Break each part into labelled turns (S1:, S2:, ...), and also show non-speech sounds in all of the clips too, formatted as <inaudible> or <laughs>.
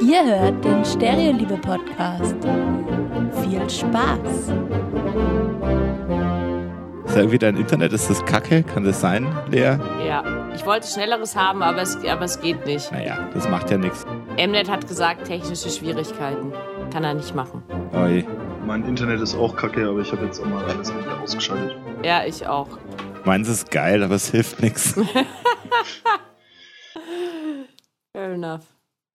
S1: Ihr hört den Stereoliebe-Podcast. Viel Spaß!
S2: Ist irgendwie dein Internet, ist das kacke? Kann das sein, Lea?
S3: Ja, ich wollte schnelleres haben, aber es, aber es geht nicht.
S2: Naja, das macht ja nichts.
S3: Mnet hat gesagt, technische Schwierigkeiten. Kann er nicht machen.
S2: Oi.
S4: Mein Internet ist auch kacke, aber ich habe jetzt auch mal alles wieder ausgeschaltet.
S3: Ja, ich auch.
S2: Meins ist geil, aber es hilft nichts. <laughs> <laughs>
S3: Fair enough.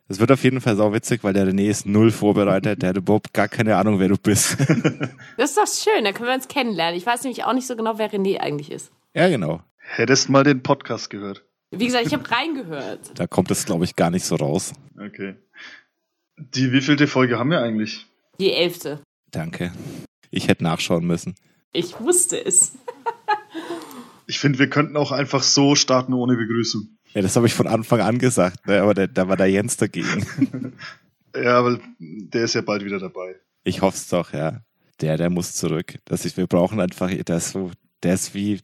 S2: Es wird auf jeden Fall sau witzig, weil der René ist null vorbereitet. Der hat überhaupt gar keine Ahnung, wer du bist. <laughs>
S3: Das ist doch schön, da können wir uns kennenlernen. Ich weiß nämlich auch nicht so genau, wer René eigentlich ist.
S2: ja, genau.
S4: Hättest mal den Podcast gehört.
S3: Wie gesagt, ich habe reingehört.
S2: Da kommt es, glaube ich, gar nicht so raus.
S4: Okay. Die wievielte Folge haben wir eigentlich?
S3: Die elfte.
S2: Danke. Ich hätte nachschauen müssen.
S3: Ich wusste es. <laughs>
S4: Ich finde, wir könnten auch einfach so starten ohne Begrüßung.
S2: Ja, das habe ich von Anfang an gesagt, ne? aber da war der Jens dagegen. <laughs>
S4: Ja, weil der ist ja bald wieder dabei.
S2: Ich hoffe es doch, ja. Der, der muss zurück. Das ist, wir brauchen einfach, der ist so, der ist wie,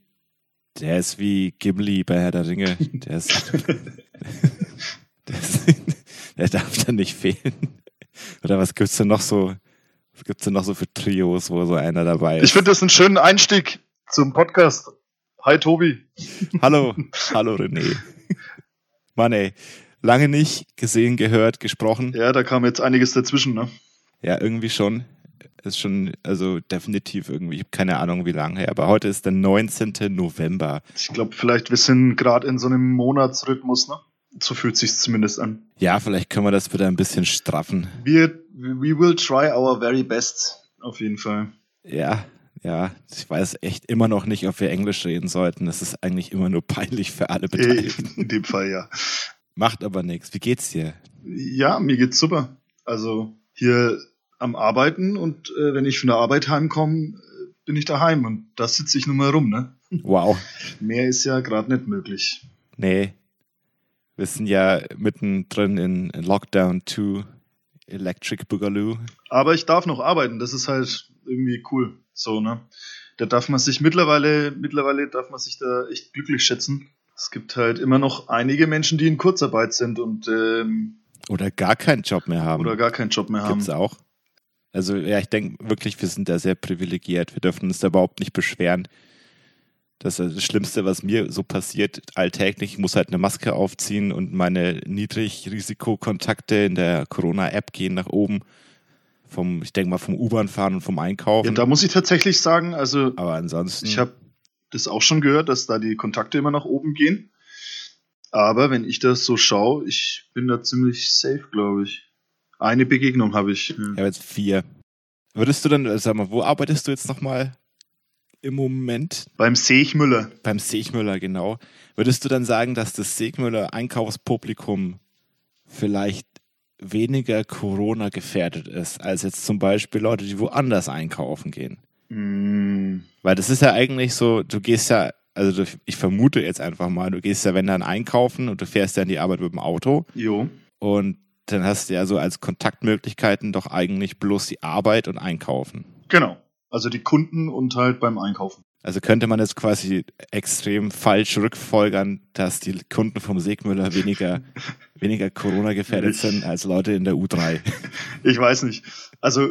S2: der ist wie Gimli bei Herr der Ringe. Der ist, <laughs> der, ist, der darf da nicht fehlen. Oder was gibt's denn noch so, was gibt's denn noch so für Trios, wo so einer dabei ist?
S4: Ich finde das einen schönen Einstieg zum Podcast. Hi Tobi.
S2: Hallo, hallo René. Mann ey, lange nicht gesehen, gehört, gesprochen.
S4: Ja, da kam jetzt einiges dazwischen, ne?
S2: Ja, irgendwie schon. Ist schon, also definitiv irgendwie, ich habe keine Ahnung wie lange her, aber heute ist der 19. November.
S4: Ich glaube, vielleicht wir sind gerade in so einem Monatsrhythmus, ne? So fühlt sich's zumindest an.
S2: Ja, vielleicht können wir das wieder ein bisschen straffen.
S4: Wir, we will try our very best. Auf jeden Fall.
S2: Ja, ja, ich weiß echt immer noch nicht, ob wir Englisch reden sollten. Das ist eigentlich immer nur peinlich für alle
S4: Äh,
S2: Beteiligten.
S4: In dem Fall ja.
S2: Macht aber nichts. Wie geht's dir?
S4: Ja, mir geht's super. Also hier am Arbeiten und äh, wenn ich von der Arbeit heimkomme, äh, bin ich daheim und da sitze ich nun mal rum, ne?
S2: Wow.
S4: Mehr ist ja gerade nicht möglich.
S2: Nee. Wir sind ja mittendrin in Lockdown 2, Electric Boogaloo.
S4: Aber ich darf noch arbeiten, das ist halt irgendwie cool. So, ne? Da darf man sich mittlerweile, mittlerweile darf man sich da echt glücklich schätzen. Es gibt halt immer noch einige Menschen, die in Kurzarbeit sind und ähm,
S2: Oder gar keinen Job mehr haben.
S4: oder gar keinen Job mehr haben.
S2: Gibt's auch. Also ja, ich denke wirklich, wir sind da sehr privilegiert. Wir dürfen uns da überhaupt nicht beschweren. Das ist das Schlimmste, was mir so passiert, alltäglich. Ich muss halt eine Maske aufziehen und meine Niedrigrisikokontakte in der Corona-App gehen nach oben. Vom, ich denke mal, vom U-Bahn fahren und vom
S4: Ja,
S2: Einkaufen.
S4: da muss ich tatsächlich sagen, also
S2: Aber ansonsten.
S4: Ich habe das auch schon gehört, dass da die Kontakte immer nach oben gehen. Aber wenn ich das so schaue, ich bin da ziemlich safe, glaube ich. Eine Begegnung habe ich.
S2: Ich habe jetzt vier. Würdest du dann, sag mal, wo arbeitest du jetzt nochmal im Moment?
S4: Beim Seechmüller.
S2: Beim Sechmüller, genau. Würdest du dann sagen, dass das Sechmüller Einkaufspublikum vielleicht weniger Corona gefährdet ist, als jetzt zum Beispiel Leute, die woanders einkaufen gehen?
S4: Mm,
S2: Weil das ist ja eigentlich so, du gehst ja, also du, ich vermute jetzt einfach mal, du gehst ja, wenn dann einkaufen und du fährst ja in die Arbeit mit dem Auto
S4: jo.
S2: und dann hast du ja so als Kontaktmöglichkeiten doch eigentlich bloß die Arbeit und Einkaufen.
S4: Genau. Also die Kunden und halt beim Einkaufen.
S2: Also könnte man jetzt quasi extrem falsch rückfolgern, dass die Kunden vom Segmüller weniger, <laughs> weniger Corona gefährdet
S4: Ich-
S2: sind als Leute in der U3. <laughs>
S4: Ich weiß nicht. Also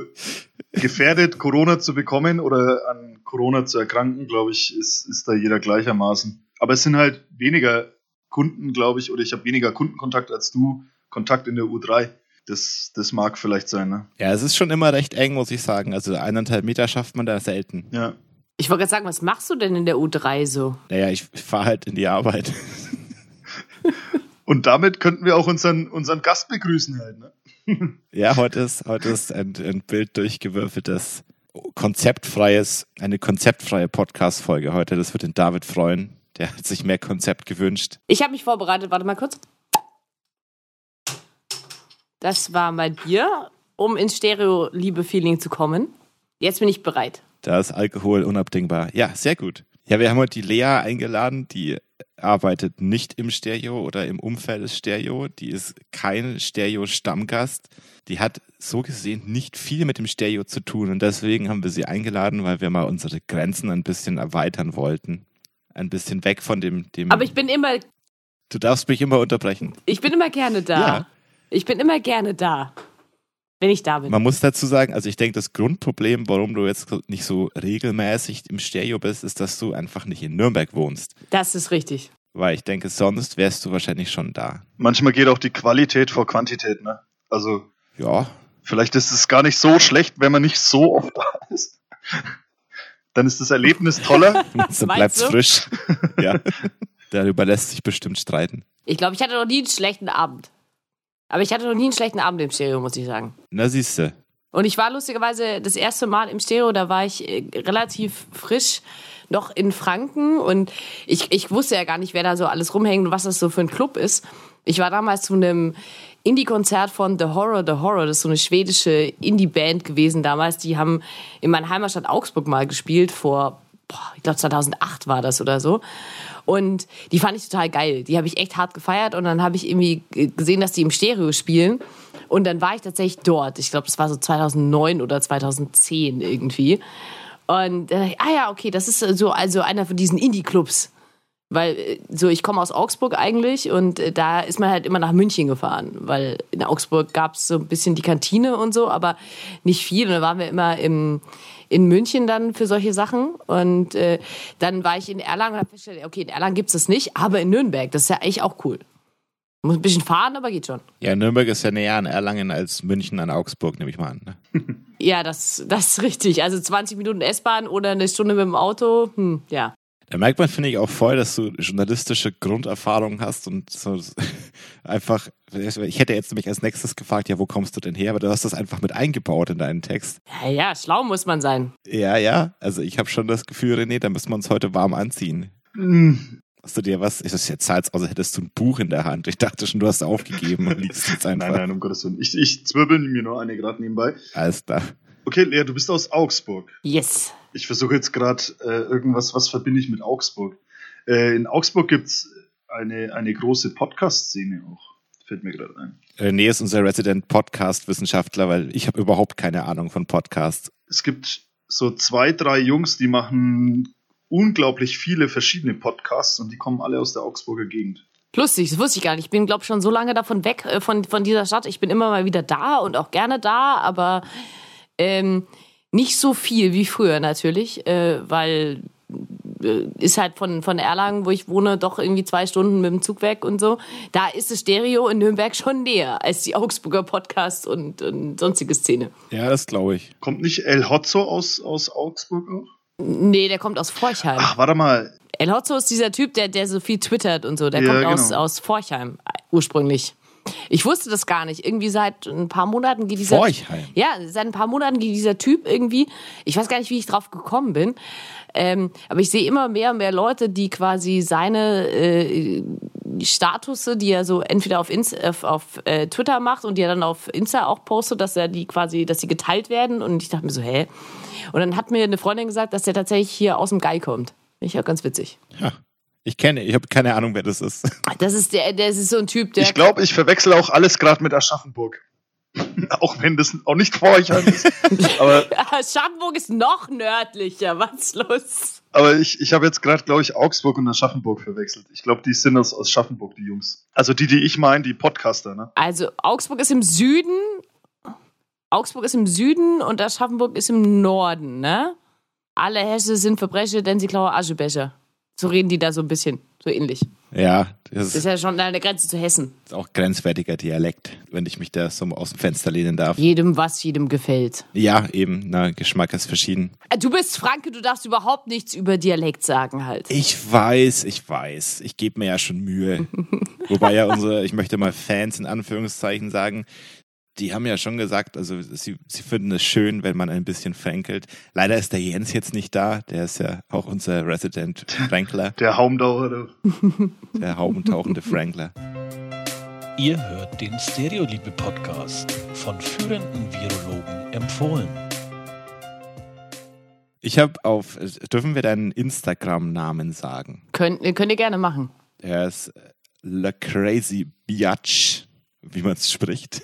S4: gefährdet, Corona zu bekommen oder an Corona zu erkranken, glaube ich, ist, ist da jeder gleichermaßen. Aber es sind halt weniger Kunden, glaube ich, oder ich habe weniger Kundenkontakt als du, Kontakt in der U3. Das, das mag vielleicht sein, ne?
S2: Ja, es ist schon immer recht eng, muss ich sagen. Also eineinhalb Meter schafft man da selten.
S4: Ja.
S3: Ich wollte gerade sagen, was machst du denn in der U3 so?
S2: Naja, ich fahre halt in die Arbeit. <laughs>
S4: Und damit könnten wir auch unseren, unseren Gast begrüßen halt, ne? <laughs>
S2: Ja, heute ist, heute ist ein, ein Bild durchgewürfeltes, konzeptfreies, eine konzeptfreie Podcast-Folge heute. Das wird den David freuen. Der hat sich mehr Konzept gewünscht.
S3: Ich habe mich vorbereitet, warte mal kurz. Das war bei dir, um ins Stereo-Liebe-Feeling zu kommen. Jetzt bin ich bereit.
S2: Da ist Alkohol unabdingbar. Ja, sehr gut. Ja, wir haben heute die Lea eingeladen, die arbeitet nicht im Stereo oder im Umfeld des Stereo. Die ist kein Stereo-Stammgast. Die hat so gesehen nicht viel mit dem Stereo zu tun und deswegen haben wir sie eingeladen, weil wir mal unsere Grenzen ein bisschen erweitern wollten. Ein bisschen weg von dem, dem
S3: Aber ich bin immer
S2: Du darfst mich immer unterbrechen.
S3: Ich bin immer gerne da.
S2: Ja.
S3: Ich bin immer gerne da. Wenn ich da bin.
S2: Man muss dazu sagen, also ich denke, das Grundproblem, warum du jetzt nicht so regelmäßig im Stereo bist, ist, dass du einfach nicht in Nürnberg wohnst.
S3: Das ist richtig.
S2: Weil ich denke, sonst wärst du wahrscheinlich schon da.
S4: Manchmal geht auch die Qualität vor Quantität, ne? Also,
S2: Ja,
S4: vielleicht ist es gar nicht so schlecht, wenn man nicht so oft da ist. Dann ist das Erlebnis toller. <laughs>
S2: so
S3: Meinst
S2: bleibt's
S3: du?
S2: frisch. <laughs> ja. Darüber lässt sich bestimmt streiten.
S3: Ich glaube, ich hatte noch nie einen schlechten Abend. Aber ich hatte noch nie einen schlechten Abend im Stereo, muss ich sagen.
S2: Na siehste.
S3: Und ich war lustigerweise das erste Mal im Stereo, da war ich äh, relativ frisch noch in Franken und ich, ich wusste ja gar nicht, wer da so alles rumhängt und was das so für ein Club ist. Ich war damals zu einem Indie-Konzert von The Horror, The Horror. Das ist so eine schwedische Indie-Band gewesen damals. Die haben in meiner Heimatstadt Augsburg mal gespielt vor, boah, ich glaube 2008 war das oder so. Und die fand ich total geil. Die habe ich echt hart gefeiert und dann habe ich irgendwie gesehen, dass die im Stereo spielen. Und dann war ich tatsächlich dort. Ich glaube, das war so 2009 oder 2010 irgendwie. Und dann dachte ich, ah ja, okay, das ist so also einer von diesen Indie-Clubs. Weil äh, so ich komme aus Augsburg eigentlich und äh, da ist man halt immer nach München gefahren, weil in Augsburg gab es so ein bisschen die Kantine und so, aber nicht viel. Und da waren wir immer im, in München dann für solche Sachen. Und äh, dann war ich in Erlangen und habe festgestellt, okay, in Erlangen gibt's das nicht, aber in Nürnberg, das ist ja echt auch cool. Muss ein bisschen fahren, aber geht schon.
S2: Ja, Nürnberg ist ja näher an Erlangen als München an Augsburg, nehme ich mal an. Ne? <laughs>
S3: Ja, das, das ist richtig. Also 20 Minuten S-Bahn oder eine Stunde mit dem Auto, hm, ja.
S2: Da merkt man, finde ich, auch voll, dass du journalistische Grunderfahrung hast und so <laughs> einfach, ich hätte jetzt nämlich als nächstes gefragt, ja, wo kommst du denn her? Aber du hast das einfach mit eingebaut in deinen Text.
S3: Ja, ja, schlau muss man sein.
S2: Ja, ja, also ich habe schon das Gefühl, René, da müssen wir uns heute warm anziehen.
S4: Hm,
S2: Hast du dir was, ist das jetzt als, also hättest du ein Buch in der Hand. Ich dachte schon, du hast aufgegeben und liest jetzt <laughs> einfach.
S4: Nein, nein, um Gottes Willen. Ich, ich zwirbel mir nur eine gerade nebenbei.
S2: Alles da.
S4: Okay, Lea, du bist aus Augsburg.
S3: Yes.
S4: Ich versuche jetzt gerade äh, irgendwas, was verbinde ich mit Augsburg. Äh, in Augsburg gibt's eine, eine große Podcast-Szene auch. Fällt mir gerade ein.
S2: René ist unser Resident Podcast-Wissenschaftler, weil ich habe überhaupt keine Ahnung von Podcasts.
S4: Es gibt so zwei, drei Jungs, die machen unglaublich viele verschiedene Podcasts und die kommen alle aus der Augsburger Gegend.
S3: Lustig, das wusste ich gar nicht. Ich bin, glaube schon so lange davon weg, äh, von, von dieser Stadt. Ich bin immer mal wieder da und auch gerne da, aber ähm, nicht so viel wie früher natürlich, äh, weil äh, ist halt von, von Erlangen, wo ich wohne, doch irgendwie zwei Stunden mit dem Zug weg und so. Da ist das Stereo in Nürnberg schon näher als die Augsburger Podcasts und, und sonstige Szene.
S2: Ja, das glaube ich.
S4: Kommt nicht El Hotzo aus, aus Augsburg auch?
S3: Nee, der kommt aus Forchheim.
S4: Ach, warte mal.
S3: El Hotzo ist dieser Typ, der, der so viel twittert und so. Der
S4: Ja,
S3: kommt aus,
S4: genau.
S3: aus Forchheim äh, ursprünglich. Ich wusste das gar nicht. Irgendwie seit ein paar Monaten geht dieser.
S2: Forchheim?
S3: Ja, seit ein paar Monaten geht dieser Typ irgendwie. Ich weiß gar nicht, wie ich drauf gekommen bin. Ähm, aber ich sehe immer mehr und mehr Leute, die quasi seine äh, Statusse, die er so entweder auf, Inst auf, auf äh, Twitter macht und die er dann auf Insta auch postet, dass er die quasi, dass sie geteilt werden. Und ich dachte mir so, hä? Und dann hat mir eine Freundin gesagt, dass der tatsächlich hier aus dem Guy kommt. Finde ich auch ganz witzig.
S2: Ja. Ich kenne, ich habe keine Ahnung, wer das ist.
S3: Das ist der, der ist so ein Typ, der.
S4: Ich glaube, ich verwechsel auch alles gerade mit Aschaffenburg. <laughs> auch wenn das auch nicht Forchheim ist. <laughs> aber
S3: Aschaffenburg ist noch nördlicher. Was ist los?
S4: aber ich, ich habe jetzt gerade, glaube ich, Augsburg und Aschaffenburg verwechselt. Ich glaube, die sind aus, aus Aschaffenburg, die Jungs. Also die, die ich meine, die Podcaster, ne?
S3: Also Augsburg ist im Süden. Augsburg ist im Süden und Aschaffenburg ist im Norden, ne? Alle Hesse sind Verbrecher, denn sie klauen Aschebecher. So reden die da so ein bisschen, so ähnlich.
S2: Ja, das
S3: Das
S2: ist,
S3: ist ja schon an der Grenze zu Hessen.
S2: auch grenzwertiger Dialekt, wenn ich mich da so aus dem Fenster lehnen darf.
S3: Jedem was, jedem gefällt.
S2: Ja, eben, na, Geschmack ist verschieden.
S3: Äh, Du bist Franke, du darfst überhaupt nichts über Dialekt sagen halt.
S2: Ich weiß, ich weiß. Ich gebe mir ja schon Mühe. <laughs> Wobei ja unsere, ich möchte mal Fans in Anführungszeichen sagen, die haben ja schon gesagt, also sie, sie finden es schön, wenn man ein bisschen fränkelt. Leider ist der Jens jetzt nicht da. Der ist ja auch unser Resident Fränkler,
S4: Der Haumdauer. du. <laughs>
S2: der haubentauchende Fränkler.
S5: Ihr hört den Stereoliebe-Podcast von führenden Virologen empfohlen.
S2: Ich habe auf, dürfen wir deinen Instagram-Namen sagen?
S3: Könnt, könnt ihr gerne machen.
S2: Er ist äh, Le Crazy Biatch, wie man es spricht.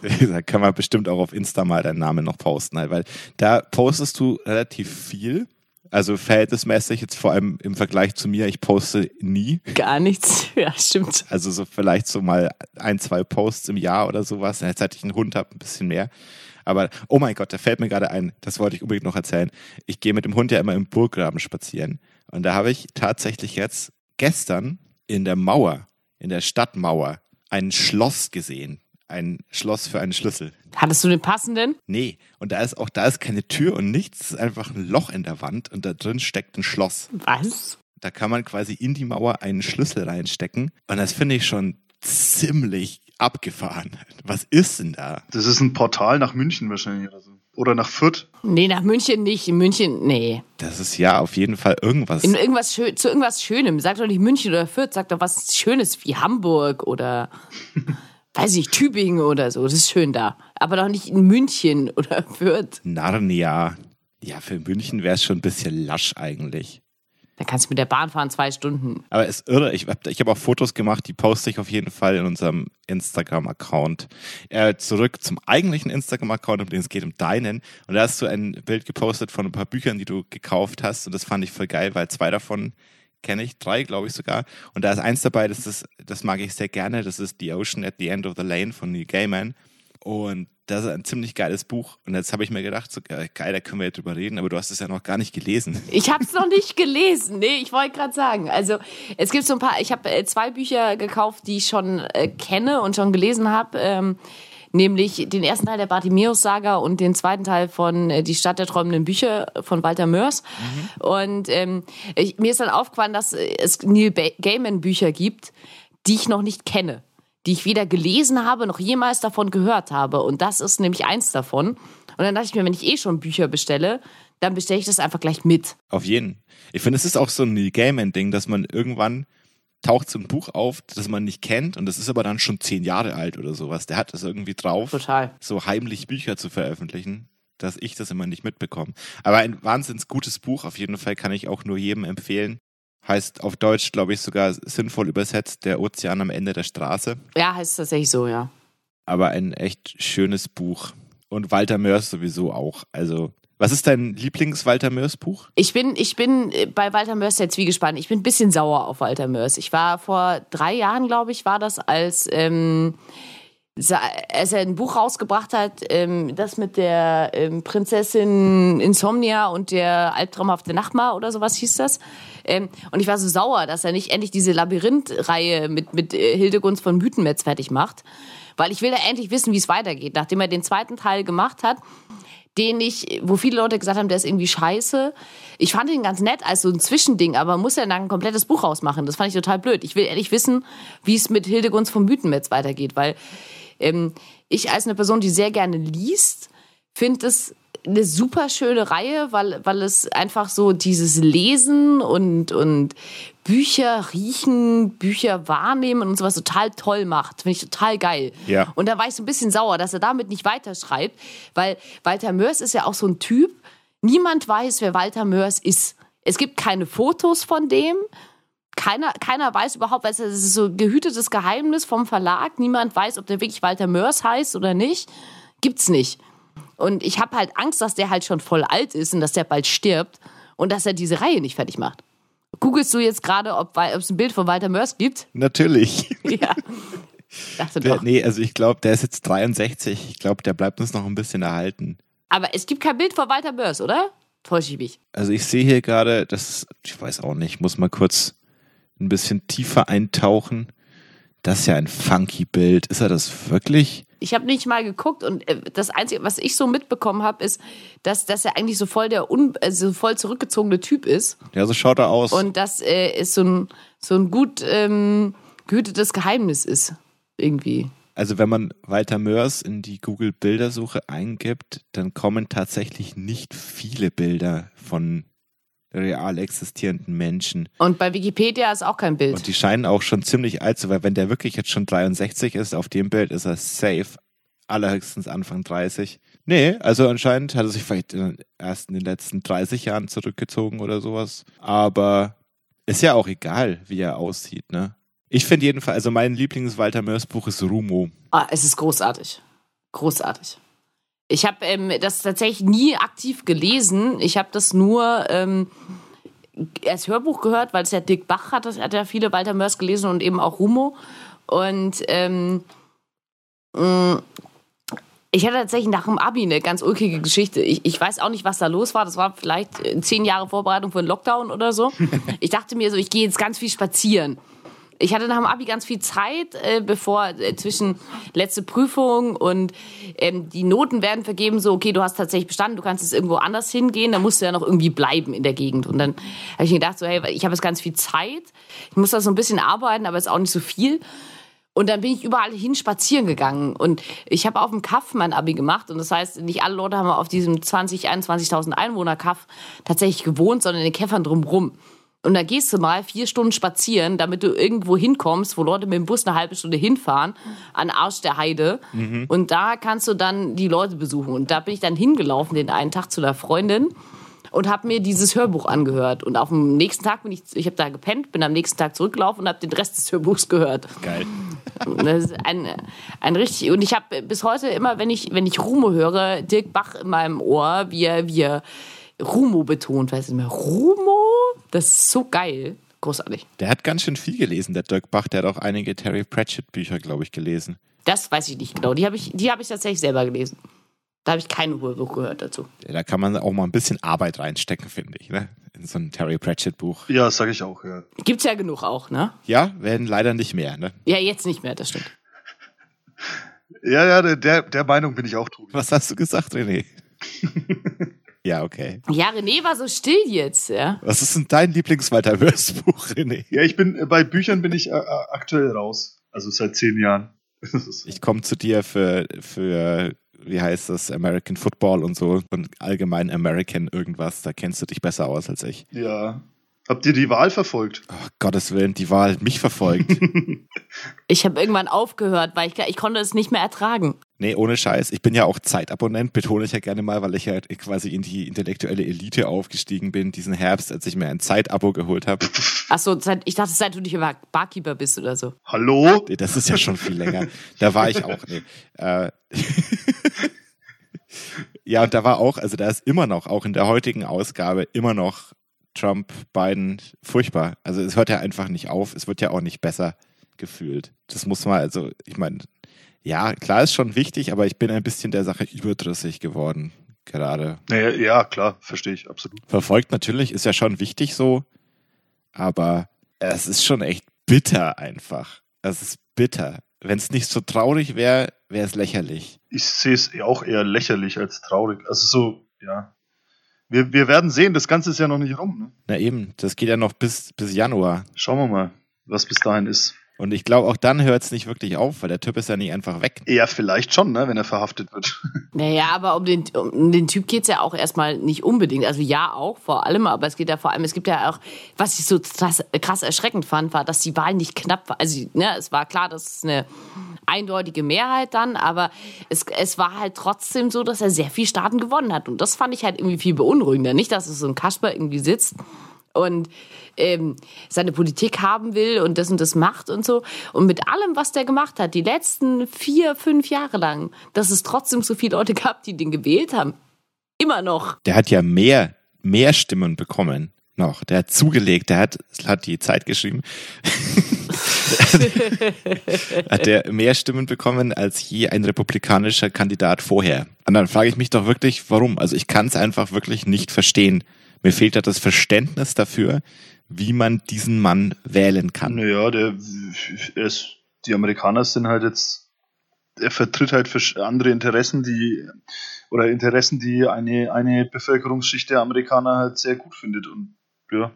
S2: <laughs> da kann man bestimmt auch auf Insta mal deinen Namen noch posten, halt, weil da postest du relativ viel. Also verhältnismäßig jetzt vor allem im Vergleich zu mir, ich poste nie.
S3: Gar nichts. <laughs> Ja, stimmt.
S2: Also so vielleicht so mal ein, zwei Posts im Jahr oder sowas. Jetzt hatte ich einen Hund, habe ein bisschen mehr. Aber oh mein Gott, da fällt mir gerade ein, das wollte ich unbedingt noch erzählen. Ich gehe mit dem Hund ja immer im Burggraben spazieren. Und da habe ich tatsächlich jetzt gestern in der Mauer, in der Stadtmauer, ein Schloss gesehen. Ein Schloss für einen Schlüssel.
S3: Hattest du den passenden?
S2: Nee, und da ist auch, da ist keine Tür und nichts, es ist einfach ein Loch in der Wand und da drin steckt ein Schloss.
S3: Was?
S2: Da kann man quasi in die Mauer einen Schlüssel reinstecken und das finde ich schon ziemlich abgefahren. Was ist denn da?
S4: Das ist ein Portal nach München wahrscheinlich oder so. Oder nach Fürth.
S3: Nee, nach München nicht. In München, nee.
S2: Das ist ja auf jeden Fall irgendwas.
S3: In irgendwas schön, zu irgendwas Schönem. Sag doch nicht München oder Fürth, sag doch was Schönes wie Hamburg oder <laughs> weiß ich, Tübingen oder so. Das ist schön da. Aber doch nicht in München oder Fürth.
S2: Narnia. Ja, für München wäre es schon ein bisschen lasch eigentlich.
S3: Da kannst du mit der Bahn fahren, zwei Stunden.
S2: Aber es ist irre. Ich habe ich hab auch Fotos gemacht, die poste ich auf jeden Fall in unserem Instagram-Account. Äh, zurück zum eigentlichen Instagram-Account, um den es geht, um deinen. Und da hast du ein Bild gepostet von ein paar Büchern, die du gekauft hast. Und das fand ich voll geil, weil zwei davon kenne ich, drei glaube ich sogar. Und da ist eins dabei, das, ist, das mag ich sehr gerne. Das ist The Ocean at the End of the Lane von Neil Gaiman. Und das ist ein ziemlich geiles Buch. Und jetzt habe ich mir gedacht, so, geil, da können wir jetzt drüber reden, aber du hast es ja noch gar nicht gelesen. <laughs>
S3: Ich habe es noch nicht gelesen. Nee, ich wollte gerade sagen. Also es gibt so ein paar, ich habe äh, zwei Bücher gekauft, die ich schon äh, kenne und schon gelesen habe. Ähm, nämlich den ersten Teil der Bartimeus-Saga und den zweiten Teil von äh, Die Stadt der träumenden Bücher von Walter Mörs. Mhm. Und ähm, ich, mir ist dann aufgefallen, dass es Neil Gaiman-Bücher gibt, die ich noch nicht kenne die ich weder gelesen habe noch jemals davon gehört habe. Und das ist nämlich eins davon. Und dann dachte ich mir, wenn ich eh schon Bücher bestelle, dann bestelle ich das einfach gleich mit.
S2: Auf jeden. Ich finde, es ist auch so ein Neil Gaiman-Ding, dass man irgendwann taucht so ein Buch auf, das man nicht kennt und das ist aber dann schon zehn Jahre alt oder sowas. Der hat es irgendwie drauf,
S3: Total.
S2: so heimlich Bücher zu veröffentlichen, dass ich das immer nicht mitbekomme. Aber ein wahnsinns gutes Buch, auf jeden Fall kann ich auch nur jedem empfehlen heißt auf Deutsch, glaube ich, sogar sinnvoll übersetzt, der Ozean am Ende der Straße.
S3: Ja, heißt tatsächlich so, ja.
S2: Aber ein echt schönes Buch. Und Walter Mörs sowieso auch. Also, was ist dein Lieblings-Walter Mörs-Buch?
S3: Ich bin, ich bin äh, bei Walter Mörs jetzt wie gespannt. Ich bin ein bisschen sauer auf Walter Mörs. Ich war vor drei Jahren, glaube ich, war das, als ähm, als er ein Buch rausgebracht hat, ähm, das mit der ähm, Prinzessin Insomnia und der albtraumhafte Nachbar oder sowas hieß das. Ähm, und ich war so sauer, dass er nicht endlich diese Labyrinth-Reihe mit, mit äh, Hildegunst von Mythenmetz fertig macht. Weil ich will ja endlich wissen, wie es weitergeht. Nachdem er den zweiten Teil gemacht hat, den ich, wo viele Leute gesagt haben, der ist irgendwie scheiße. Ich fand ihn ganz nett als so ein Zwischending, aber muss ja dann ein komplettes Buch rausmachen. Das fand ich total blöd. Ich will ehrlich wissen, wie es mit Hildegunst von Mythenmetz weitergeht, weil ähm, ich als eine Person, die sehr gerne liest, finde es eine super schöne Reihe, weil, weil es einfach so dieses Lesen und, und Bücher riechen, Bücher wahrnehmen und sowas total toll macht. Finde ich total geil.
S2: Ja.
S3: Und da war ich so ein bisschen sauer, dass er damit nicht weiterschreibt, weil Walter Mörs ist ja auch so ein Typ, niemand weiß, wer Walter Mörs ist. Es gibt keine Fotos von dem keiner, keiner weiß überhaupt, weil es ist so ein gehütetes Geheimnis vom Verlag. Niemand weiß, ob der wirklich Walter Mörs heißt oder nicht. Gibt's nicht. Und ich habe halt Angst, dass der halt schon voll alt ist und dass der bald stirbt und dass er diese Reihe nicht fertig macht. Googlest du jetzt gerade, ob es ein Bild von Walter Mörs gibt?
S2: Natürlich. <laughs>
S3: Ja.
S2: Dachte doch. Nee, also ich glaube, der ist jetzt 63. Ich glaube, der bleibt uns noch ein bisschen erhalten.
S3: Aber es gibt kein Bild von Walter Mörs, oder? Täusche ich mich.
S2: Also ich sehe hier gerade, das, ich weiß auch nicht, ich muss mal kurz ein bisschen tiefer eintauchen. Das ist ja ein funky Bild. Ist er das wirklich?
S3: Ich habe nicht mal geguckt und äh, das Einzige, was ich so mitbekommen habe, ist, dass, dass er eigentlich so voll der un, also voll zurückgezogene Typ ist.
S2: Ja, so schaut er aus.
S3: Und dass äh, es so ein, so ein gut ähm, gehütetes Geheimnis ist. Irgendwie.
S2: Also wenn man Walter Mörs in die Google Bildersuche eingibt, dann kommen tatsächlich nicht viele Bilder von real existierenden Menschen.
S3: Und bei Wikipedia ist auch kein Bild.
S2: Und die scheinen auch schon ziemlich alt zu, weil wenn der wirklich jetzt schon 63 ist, auf dem Bild ist er safe. Allerhöchstens Anfang 30. Nee, also anscheinend hat er sich vielleicht erst in den letzten 30 Jahren zurückgezogen oder sowas. Aber ist ja auch egal, wie er aussieht, ne? Ich finde jedenfalls, also mein Lieblings-Walter Mörs Buch ist Rumo.
S3: Ah, es ist großartig. Großartig. Ich habe ähm, das tatsächlich nie aktiv gelesen. Ich habe das nur ähm, als Hörbuch gehört, weil es ja Dick Bach hat, das hat ja viele Walter Mörs gelesen und eben auch Rumo. Und ähm, mh, ich hatte tatsächlich nach dem Abi eine ganz ulkige Geschichte. Ich, ich weiß auch nicht, was da los war. Das war vielleicht äh, zehn Jahre Vorbereitung für einen Lockdown oder so. <laughs> Ich dachte mir so, ich gehe jetzt ganz viel spazieren. Ich hatte nach dem Abi ganz viel Zeit, äh, bevor äh, zwischen letzte Prüfung und ähm, die Noten werden vergeben, so, okay, du hast tatsächlich bestanden, du kannst jetzt irgendwo anders hingehen, dann musst du ja noch irgendwie bleiben in der Gegend. Und dann habe ich mir gedacht, so, hey, ich habe jetzt ganz viel Zeit, ich muss da so ein bisschen arbeiten, aber ist auch nicht so viel. Und dann bin ich überall hin spazieren gegangen. Und ich habe auf dem Kaff mein Abi gemacht. Und das heißt, nicht alle Leute haben auf diesem 20, 21.000 Einwohner Kaff tatsächlich gewohnt, sondern in den Käffern drumrum. Und da gehst du mal vier Stunden spazieren, damit du irgendwo hinkommst, wo Leute mit dem Bus eine halbe Stunde hinfahren, an Arsch der Heide. Mhm. Und da kannst du dann die Leute besuchen. Und da bin ich dann hingelaufen den einen Tag zu der Freundin und habe mir dieses Hörbuch angehört. Und auf dem nächsten Tag bin ich, ich habe da gepennt, bin am nächsten Tag zurückgelaufen und habe den Rest des Hörbuchs gehört.
S2: Geil.
S3: Das ist ein, ein richtig, und ich habe bis heute immer, wenn ich, wenn ich Rumo höre, Dirk Bach in meinem Ohr, wie er, wie er Rumo betont, weiß ich nicht mehr. Rumo? Das ist so geil. Großartig.
S2: Der hat ganz schön viel gelesen, der Dirk Bach. Der hat auch einige Terry Pratchett-Bücher, glaube ich, gelesen.
S3: Das weiß ich nicht genau. Die habe ich, hab ich tatsächlich selber gelesen. Da habe ich kein Hörbuch gehört dazu.
S2: Ja, da kann man auch mal ein bisschen Arbeit reinstecken, finde ich, ne? In so ein Terry Pratchett-Buch.
S4: Ja, sage ich auch, ja.
S3: Gibt's ja genug auch, ne?
S2: Ja, werden leider nicht mehr, ne?
S3: Ja, jetzt nicht mehr, das stimmt.
S4: Ja, ja, der, der Meinung bin ich auch, Tobi.
S2: Was hast du gesagt, René? <laughs> Ja, okay.
S3: Ja, René war so still jetzt, ja.
S2: Was ist denn dein Lieblings-Walter Mörs-Buch, René?
S4: Ja, ich bin, bei Büchern bin ich äh, aktuell raus. Also seit zehn Jahren. <laughs>
S2: ich komme zu dir für, für, wie heißt das, American Football und so und allgemein American irgendwas. Da kennst du dich besser aus als ich.
S4: Ja. Habt ihr die Wahl verfolgt?
S2: Oh, Gottes Willen, die Wahl hat mich verfolgt. <laughs>
S3: ich habe irgendwann aufgehört, weil ich, ich konnte es nicht mehr ertragen.
S2: Nee, ohne Scheiß. Ich bin ja auch Zeitabonnent, betone ich ja gerne mal, weil ich ja quasi in die intellektuelle Elite aufgestiegen bin, diesen Herbst, als ich mir ein Zeitabo geholt habe.
S3: Achso, ich dachte, seit du nicht über Barkeeper bist oder so.
S4: Hallo?
S2: Nee, das ist ja schon viel länger. Da war ich auch. Nee. Äh, <laughs> ja, und da war auch, also da ist immer noch, auch in der heutigen Ausgabe, immer noch Trump, Biden, furchtbar. Also es hört ja einfach nicht auf. Es wird ja auch nicht besser gefühlt. Das muss man, also, ich meine, ja, klar ist schon wichtig, aber ich bin ein bisschen der Sache überdrüssig geworden gerade.
S4: Ja, ja, klar, verstehe ich, absolut.
S2: Verfolgt natürlich, ist ja schon wichtig so, aber es ist schon echt bitter einfach. Es ist bitter. Wenn es nicht so traurig wäre, wäre es lächerlich.
S4: Ich sehe es auch eher lächerlich als traurig. Also so, ja, wir, wir werden sehen, das Ganze ist ja noch nicht rum. Ne?
S2: Na eben, das geht ja noch bis, bis Januar.
S4: Schauen wir mal, was bis dahin ist.
S2: Und ich glaube, auch dann hört es nicht wirklich auf, weil der Typ ist ja nicht einfach weg.
S4: Ja, vielleicht schon, ne, wenn er verhaftet wird. <laughs>
S3: Naja, aber um den, um den Typ geht's ja auch erstmal nicht unbedingt. Also ja, auch vor allem, aber es geht ja vor allem, es gibt ja auch, was ich so krass, krass erschreckend fand, war, dass die Wahl nicht knapp war. Also, ne, es war klar, dass es eine eindeutige Mehrheit dann, aber es, es war halt trotzdem so, dass er sehr viel Staaten gewonnen hat. Und das fand ich halt irgendwie viel beunruhigender. Nicht, dass es so ein Kasper irgendwie sitzt und ähm, seine Politik haben will und das und das macht und so. Und mit allem, was der gemacht hat, die letzten vier, fünf Jahre lang, dass es trotzdem so viele Leute gab, die den gewählt haben. Immer noch.
S2: Der hat ja mehr, mehr Stimmen bekommen noch. Der hat zugelegt, der hat, hat die Zeit geschrieben. <laughs> hat der mehr Stimmen bekommen als je ein republikanischer Kandidat vorher. Und dann frage ich mich doch wirklich, warum? Also ich kann es einfach wirklich nicht verstehen. Mir fehlt da das Verständnis dafür, wie man diesen Mann wählen kann.
S4: Naja, der ist, die Amerikaner sind halt jetzt, er vertritt halt andere Interessen, die oder Interessen, die eine, eine Bevölkerungsschicht der Amerikaner halt sehr gut findet. Und ja,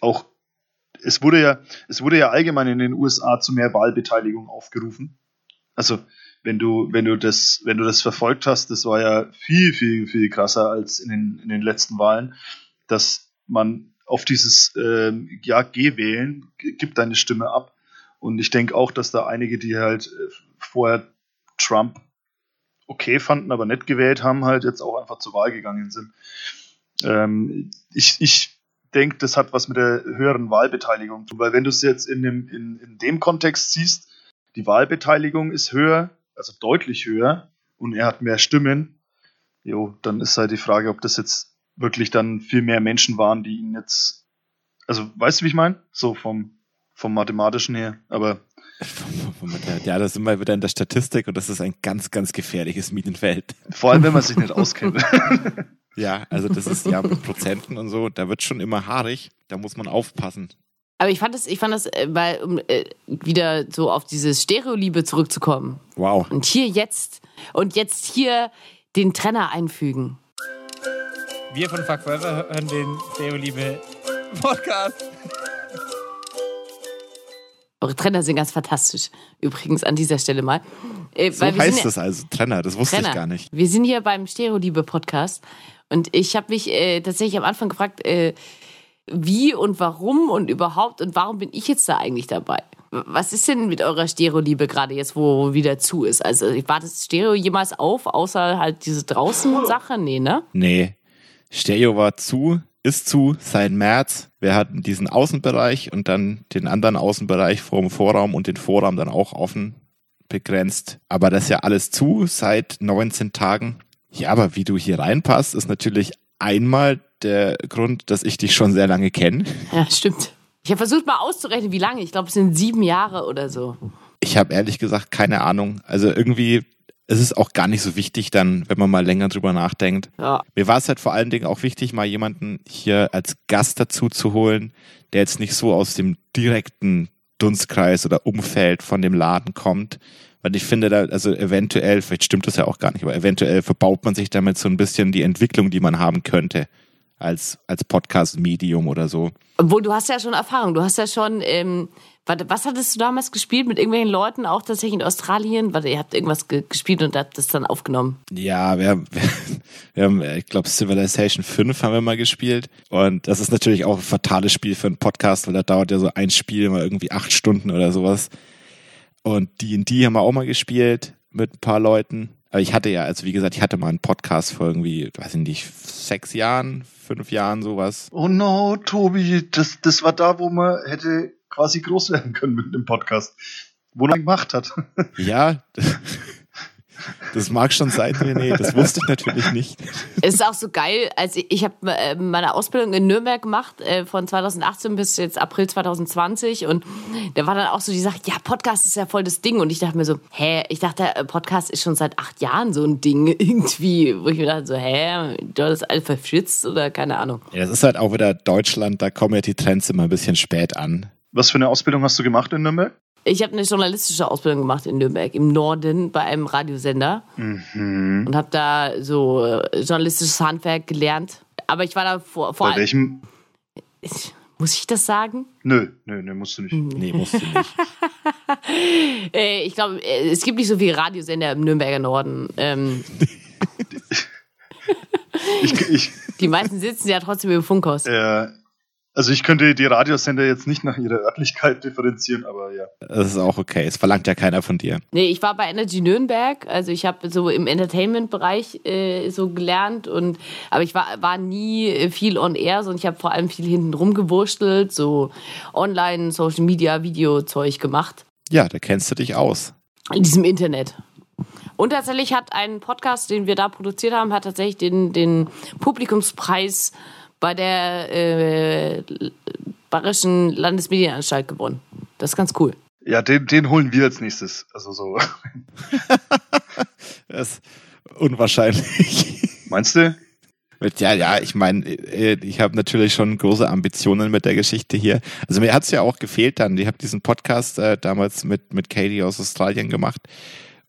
S4: auch es wurde ja, es wurde ja allgemein in den USA zu mehr Wahlbeteiligung aufgerufen. Also wenn du, wenn du das, wenn du das verfolgt hast, das war ja viel, viel, viel krasser als in den, in den letzten Wahlen, dass man auf dieses äh, Ja, geh wählen, gib deine Stimme ab. Und ich denke auch, dass da einige, die halt äh, vorher Trump okay fanden, aber nicht gewählt haben, halt jetzt auch einfach zur Wahl gegangen sind. Ähm, ich ich denke, das hat was mit der höheren Wahlbeteiligung zu tun, weil wenn du es jetzt in dem, in, in dem Kontext siehst, die Wahlbeteiligung ist höher, also deutlich höher und er hat mehr Stimmen, jo, dann ist halt die Frage, ob das jetzt wirklich dann viel mehr Menschen waren, die ihn jetzt, also weißt du, wie ich meine? So vom, vom mathematischen her, aber <laughs>
S2: ja, da sind wir wieder in der Statistik und das ist ein ganz, ganz gefährliches Minenfeld.
S4: Vor allem, wenn man sich nicht <laughs> auskennt.
S2: ja, also das ist ja mit Prozenten und so, da wird schon immer haarig, da muss man aufpassen.
S3: Aber ich fand das, ich fand das, äh, weil, um äh, wieder so auf dieses Stereoliebe zurückzukommen.
S2: Wow.
S3: Und hier jetzt, und jetzt hier den Trenner einfügen.
S6: Wir von Fuck Forever hören den Stereoliebe Podcast.
S3: Eure Trenner sind ganz fantastisch. Übrigens an dieser Stelle mal.
S2: Äh, so heißt es also, Trenner, das wusste Trenner. ich gar nicht.
S3: Wir sind hier beim Stereoliebe-Podcast und ich habe mich äh, tatsächlich am Anfang gefragt, äh, wie und warum und überhaupt und warum bin ich jetzt da eigentlich dabei? Was ist denn mit eurer Stereoliebe gerade jetzt, wo wieder zu ist? Also war das Stereo jemals auf, außer halt diese draußen-Sache? Nee, ne?
S2: Nee. Stereo war zu, ist zu seit März. Wir hatten diesen Außenbereich und dann den anderen Außenbereich vor dem Vorraum und den Vorraum dann auch offen begrenzt. Aber das ist ja alles zu seit 19 Tagen. Ja, aber wie du hier reinpasst, ist natürlich einmal der Grund, dass ich dich schon sehr lange kenne.
S3: Ja, stimmt. Ich habe versucht mal auszurechnen, wie lange. Ich glaube, es sind sieben Jahre oder so.
S2: Ich habe ehrlich gesagt keine Ahnung. Also irgendwie es ist auch gar nicht so wichtig dann, wenn man mal länger drüber nachdenkt. Ja. Mir war es halt vor allen Dingen auch wichtig, mal jemanden hier als Gast dazu zu holen, der jetzt nicht so aus dem direkten Dunstkreis oder Umfeld von dem Laden kommt. Weil ich finde da, also eventuell, vielleicht stimmt das ja auch gar nicht, aber eventuell verbaut man sich damit so ein bisschen die Entwicklung, die man haben könnte als, als Podcast-Medium oder so.
S3: Obwohl, du hast ja schon Erfahrung. Du hast ja schon, ähm, warte, was hattest du damals gespielt mit irgendwelchen Leuten, auch tatsächlich in Australien? Warte, ihr habt irgendwas ge gespielt und habt das dann aufgenommen.
S2: Ja, wir haben, <laughs> wir, haben ich glaube, Civilization 5 haben wir mal gespielt. Und das ist natürlich auch ein fatales Spiel für einen Podcast, weil da dauert ja so ein Spiel immer irgendwie acht Stunden oder sowas. Und D&D haben wir auch mal gespielt mit ein paar Leuten. Aber ich hatte ja, also wie gesagt, ich hatte mal einen Podcast vor irgendwie, weiß ich nicht, sechs Jahren, fünf Jahren, sowas.
S4: Oh no, Tobi, das, das war da, wo man hätte quasi groß werden können mit dem Podcast. Wo er gemacht hat.
S2: Ja, <laughs> das mag schon sein, René, das wusste ich natürlich nicht.
S3: Es ist auch so geil, also ich habe äh, meine Ausbildung in Nürnberg gemacht, äh, von 2018 bis jetzt April 2020 und da war dann auch so die Sache, ja, Podcast ist ja voll das Ding und ich dachte mir so, hä, ich dachte, äh, Podcast ist schon seit acht Jahren so ein Ding <laughs> irgendwie, wo ich mir dachte so, hä, du hast alles verschwitzt oder keine Ahnung.
S2: Ja, das ist halt auch wieder Deutschland, da kommen ja die Trends immer ein bisschen spät an.
S4: Was für eine Ausbildung hast du gemacht in Nürnberg?
S3: Ich habe eine journalistische Ausbildung gemacht in Nürnberg, im Norden, bei einem Radiosender. Mhm. Und habe da so äh, journalistisches Handwerk gelernt. Aber ich war da vor, vor
S4: Bei welchem?
S3: Muss ich das sagen?
S4: Nö, nö, nö, musst du nicht.
S2: Nee, musst du nicht. <laughs>
S3: Äh, ich glaube, äh, es gibt nicht so viele Radiosender im Nürnberger Norden. Ähm, <laughs> ich, ich, die meisten sitzen ja trotzdem im Funkhaus.
S4: Ja, also ich könnte die Radiosender jetzt nicht nach ihrer Örtlichkeit differenzieren, aber ja.
S2: Das ist auch okay. Es verlangt ja keiner von dir.
S3: Nee, ich war bei Energy Nürnberg. Also ich habe so im Entertainment-Bereich äh, so gelernt und aber ich war, war nie viel on air, sondern ich habe vor allem viel hinten rumgewurstelt, so online, Social Media, Videozeug gemacht.
S2: Ja, da kennst du dich aus.
S3: In diesem Internet. Und tatsächlich hat ein Podcast, den wir da produziert haben, hat tatsächlich den, den Publikumspreis bei der äh, Bayerischen Landesmedienanstalt gewonnen. Das ist ganz cool.
S4: Ja, den, den holen wir als nächstes. Also so. <laughs>
S2: das ist unwahrscheinlich.
S4: Meinst du?
S2: Ja, ja, ich meine, äh, ich habe natürlich schon große Ambitionen mit der Geschichte hier. Also mir hat es ja auch gefehlt dann. Ich habe diesen Podcast äh, damals mit, mit Katie aus Australien gemacht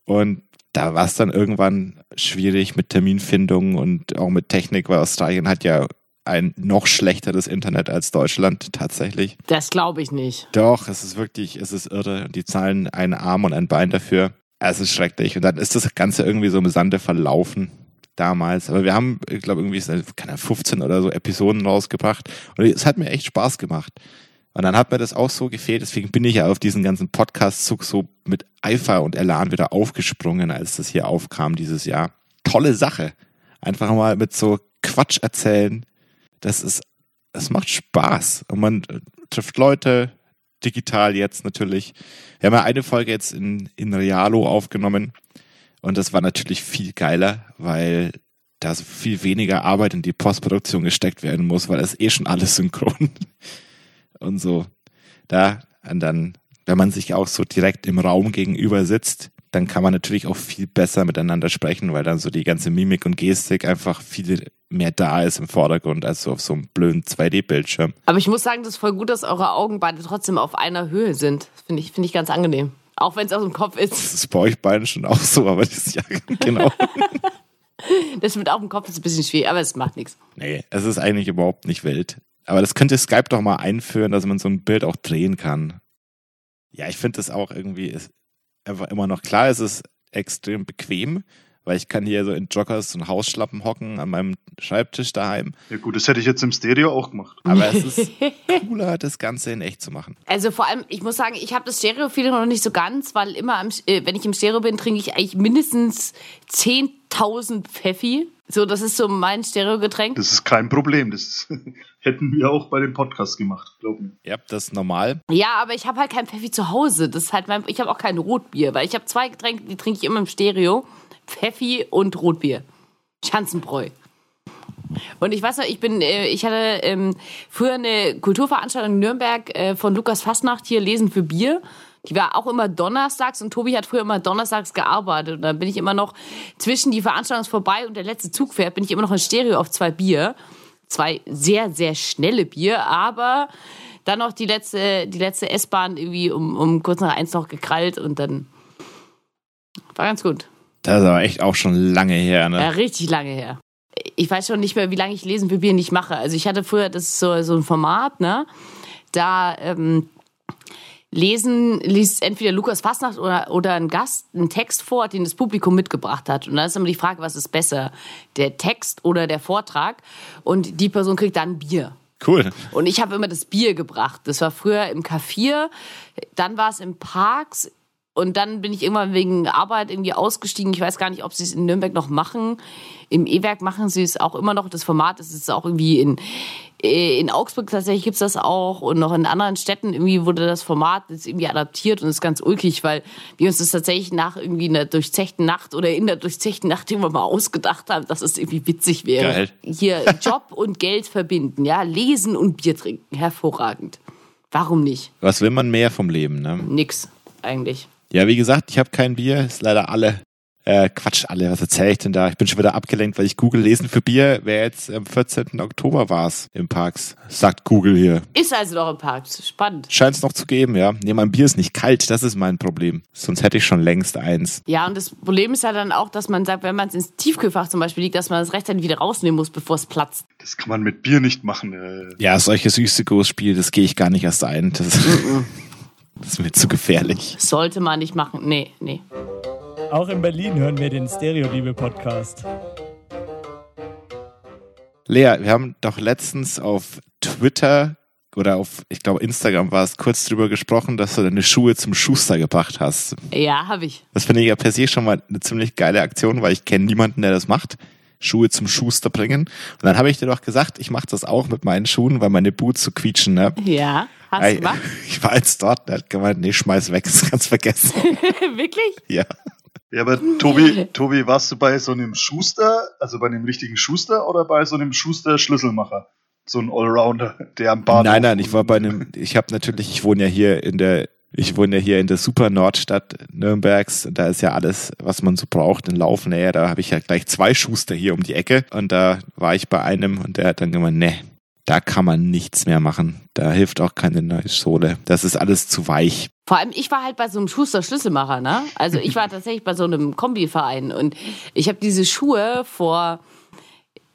S2: und da war es dann irgendwann schwierig mit Terminfindung und auch mit Technik, weil Australien hat ja ein noch schlechteres Internet als Deutschland tatsächlich.
S3: Das glaube ich nicht.
S2: Doch, es ist wirklich, es ist irre. Die zahlen einen Arm und ein Bein dafür. Es ist schrecklich. Und dann ist das Ganze irgendwie so im Sande verlaufen damals. Aber wir haben, ich glaube, irgendwie keine 15 oder so Episoden rausgebracht. Und es hat mir echt Spaß gemacht. Und dann hat mir das auch so gefehlt. Deswegen bin ich ja auf diesen ganzen Podcast-Zug so mit Eifer und Elan wieder aufgesprungen, als das hier aufkam dieses Jahr. Tolle Sache. Einfach mal mit so Quatsch erzählen, das ist, es macht Spaß. Und man trifft Leute, digital jetzt natürlich. Wir haben ja eine Folge jetzt in, in Realo aufgenommen. Und das war natürlich viel geiler, weil da so viel weniger Arbeit in die Postproduktion gesteckt werden muss, weil es eh schon alles synchron <laughs> und so. Da, und dann, wenn man sich auch so direkt im Raum gegenüber sitzt, dann kann man natürlich auch viel besser miteinander sprechen, weil dann so die ganze Mimik und Gestik einfach viel mehr da ist im Vordergrund als so auf so einem blöden 2D-Bildschirm.
S3: Aber ich muss sagen, das ist voll gut, dass eure Augen beide trotzdem auf einer Höhe sind. Finde ich, finde ich ganz angenehm. Auch wenn es aus dem Kopf ist.
S2: Das ist bei euch beiden schon auch so, aber das ist ja <laughs> genau. <laughs>
S3: Das mit auf dem Kopf ist ein bisschen schwierig, aber es macht nichts.
S2: Nee, es ist eigentlich überhaupt nicht wild. Aber das könnte Skype doch mal einführen, dass man so ein Bild auch drehen kann. Ja, ich finde das auch irgendwie immer noch klar, es ist extrem bequem, weil ich kann hier so in Joggers und Hausschlappen hocken an meinem Schreibtisch daheim.
S4: Ja gut, das hätte ich jetzt im Stereo auch gemacht.
S2: Aber es ist cooler, das Ganze in echt zu machen.
S3: Also vor allem, ich muss sagen, ich habe das Stereo-Feeling noch nicht so ganz, weil immer, am, äh, wenn ich im Stereo bin, trinke ich eigentlich mindestens 10.000 Pfeffi. So, das ist so mein Stereo-Getränk.
S4: Das ist kein Problem. Das <laughs> hätten wir auch bei dem Podcast gemacht, glaub mir.
S2: Ja, das ist normal.
S3: Ja, aber ich habe halt kein Pfeffi zu Hause. Das ist halt mein, ich habe auch kein Rotbier, weil ich habe zwei Getränke, die trinke ich immer im Stereo. Pfeffi und Rotbier. Schanzenbräu. Und ich weiß noch, ich bin, äh, ich hatte ähm, früher eine Kulturveranstaltung in Nürnberg äh, von Lukas Fastnacht hier Lesen für Bier. Die war auch immer donnerstags und Tobi hat früher immer donnerstags gearbeitet. Und dann bin ich immer noch zwischen die Veranstaltung vorbei und der letzte Zug fährt, bin ich immer noch in Stereo auf zwei Bier. Zwei sehr, sehr schnelle Bier, aber dann noch die letzte, die letzte S-Bahn irgendwie um, um kurz nach eins noch gekrallt und dann war ganz gut.
S2: Das ist aber echt auch schon lange her, ne?
S3: Ja, richtig lange her. Ich weiß schon nicht mehr, wie lange ich Lesen für Bier nicht mache. Also ich hatte früher, das ist so, so ein Format, ne? Da ähm, lesen, liest entweder Lukas Fastnacht oder, oder ein Gast einen Text vor, den das Publikum mitgebracht hat. Und dann ist immer die Frage, was ist besser? Der Text oder der Vortrag? Und die Person kriegt dann ein Bier.
S2: Cool.
S3: Und ich habe immer das Bier gebracht. Das war früher im Café, dann war es im Parks. Und dann bin ich irgendwann wegen Arbeit irgendwie ausgestiegen. Ich weiß gar nicht, ob sie es in Nürnberg noch machen. Im E-Werk machen sie es auch immer noch. Das Format ist auch irgendwie in, in Augsburg tatsächlich gibt's das auch. Und noch in anderen Städten irgendwie wurde das Format jetzt irgendwie adaptiert und ist ganz ulkig, weil wir uns das tatsächlich nach irgendwie einer durchzechten Nacht oder in der durchzechten Nacht irgendwann mal ausgedacht haben, dass es irgendwie witzig wäre.
S2: Geil.
S3: Hier <laughs> Job und Geld verbinden, ja. Lesen und Bier trinken. Hervorragend. Warum nicht?
S2: Was will man mehr vom Leben, ne?
S3: Nix, eigentlich.
S2: Ja, wie gesagt, ich habe kein Bier, ist leider alle. Äh, Quatsch, alle, was erzähle ich denn da? Ich bin schon wieder abgelenkt, weil ich Google lesen für Bier. Wer jetzt am 14. Oktober war's im Parks, sagt Google hier.
S3: Ist also noch im Park. Spannend.
S2: Scheint es noch zu geben, ja. Nee, mein Bier ist nicht kalt, das ist mein Problem. Sonst hätte ich schon längst eins.
S3: Ja, und das Problem ist ja dann auch, dass man sagt, wenn man es ins Tiefkühlfach zum Beispiel liegt, dass man es rechtzeitig wieder rausnehmen muss, bevor es platzt.
S4: Das kann man mit Bier nicht machen. Äh,
S2: Ja, solche Süßigos-Spiele, das gehe ich gar nicht erst ein. Das, <laughs> das ist mir zu gefährlich.
S3: Sollte man nicht machen. Nee, nee.
S6: Auch in Berlin hören wir den Stereo-Liebe-Podcast.
S2: Lea, wir haben doch letztens auf Twitter oder auf, ich glaube, Instagram war es, kurz drüber gesprochen, dass du deine Schuhe zum Schuster gebracht hast.
S3: Ja, habe ich.
S2: Das finde ich ja per se schon mal eine ziemlich geile Aktion, weil ich kenne niemanden, der das macht. Schuhe zum Schuster bringen. Und dann habe ich dir doch gesagt, ich mache das auch mit meinen Schuhen, weil meine Boots so quietschen. Ne?
S3: Ja, hast du gemacht? <laughs>
S2: Ich war jetzt dort, der hat gemeint, nee, schmeiß weg, <laughs> das kannst vergessen. <laughs>
S3: Wirklich?
S2: ja.
S4: Ja, aber Tobi, Tobi, warst du bei so einem Schuster, also bei einem richtigen Schuster oder bei so einem Schuster-Schlüsselmacher? So ein Allrounder, der am Bahnhof.
S2: Nein, nein, ich war bei einem, ich habe natürlich, ich wohne ja hier in der, ich wohne ja hier in der super Nordstadt Nürnbergs und da ist ja alles, was man so braucht in Laufnähe. Da habe ich ja gleich zwei Schuster hier um die Ecke und da war ich bei einem und der hat dann gemeint, nee, da kann man nichts mehr machen. Da hilft auch keine neue Sohle. Das ist alles zu weich.
S3: Vor allem, ich war halt bei so einem Schuster Schlüsselmacher, ne? Also ich war tatsächlich bei so einem Kombiverein und ich habe diese Schuhe vor,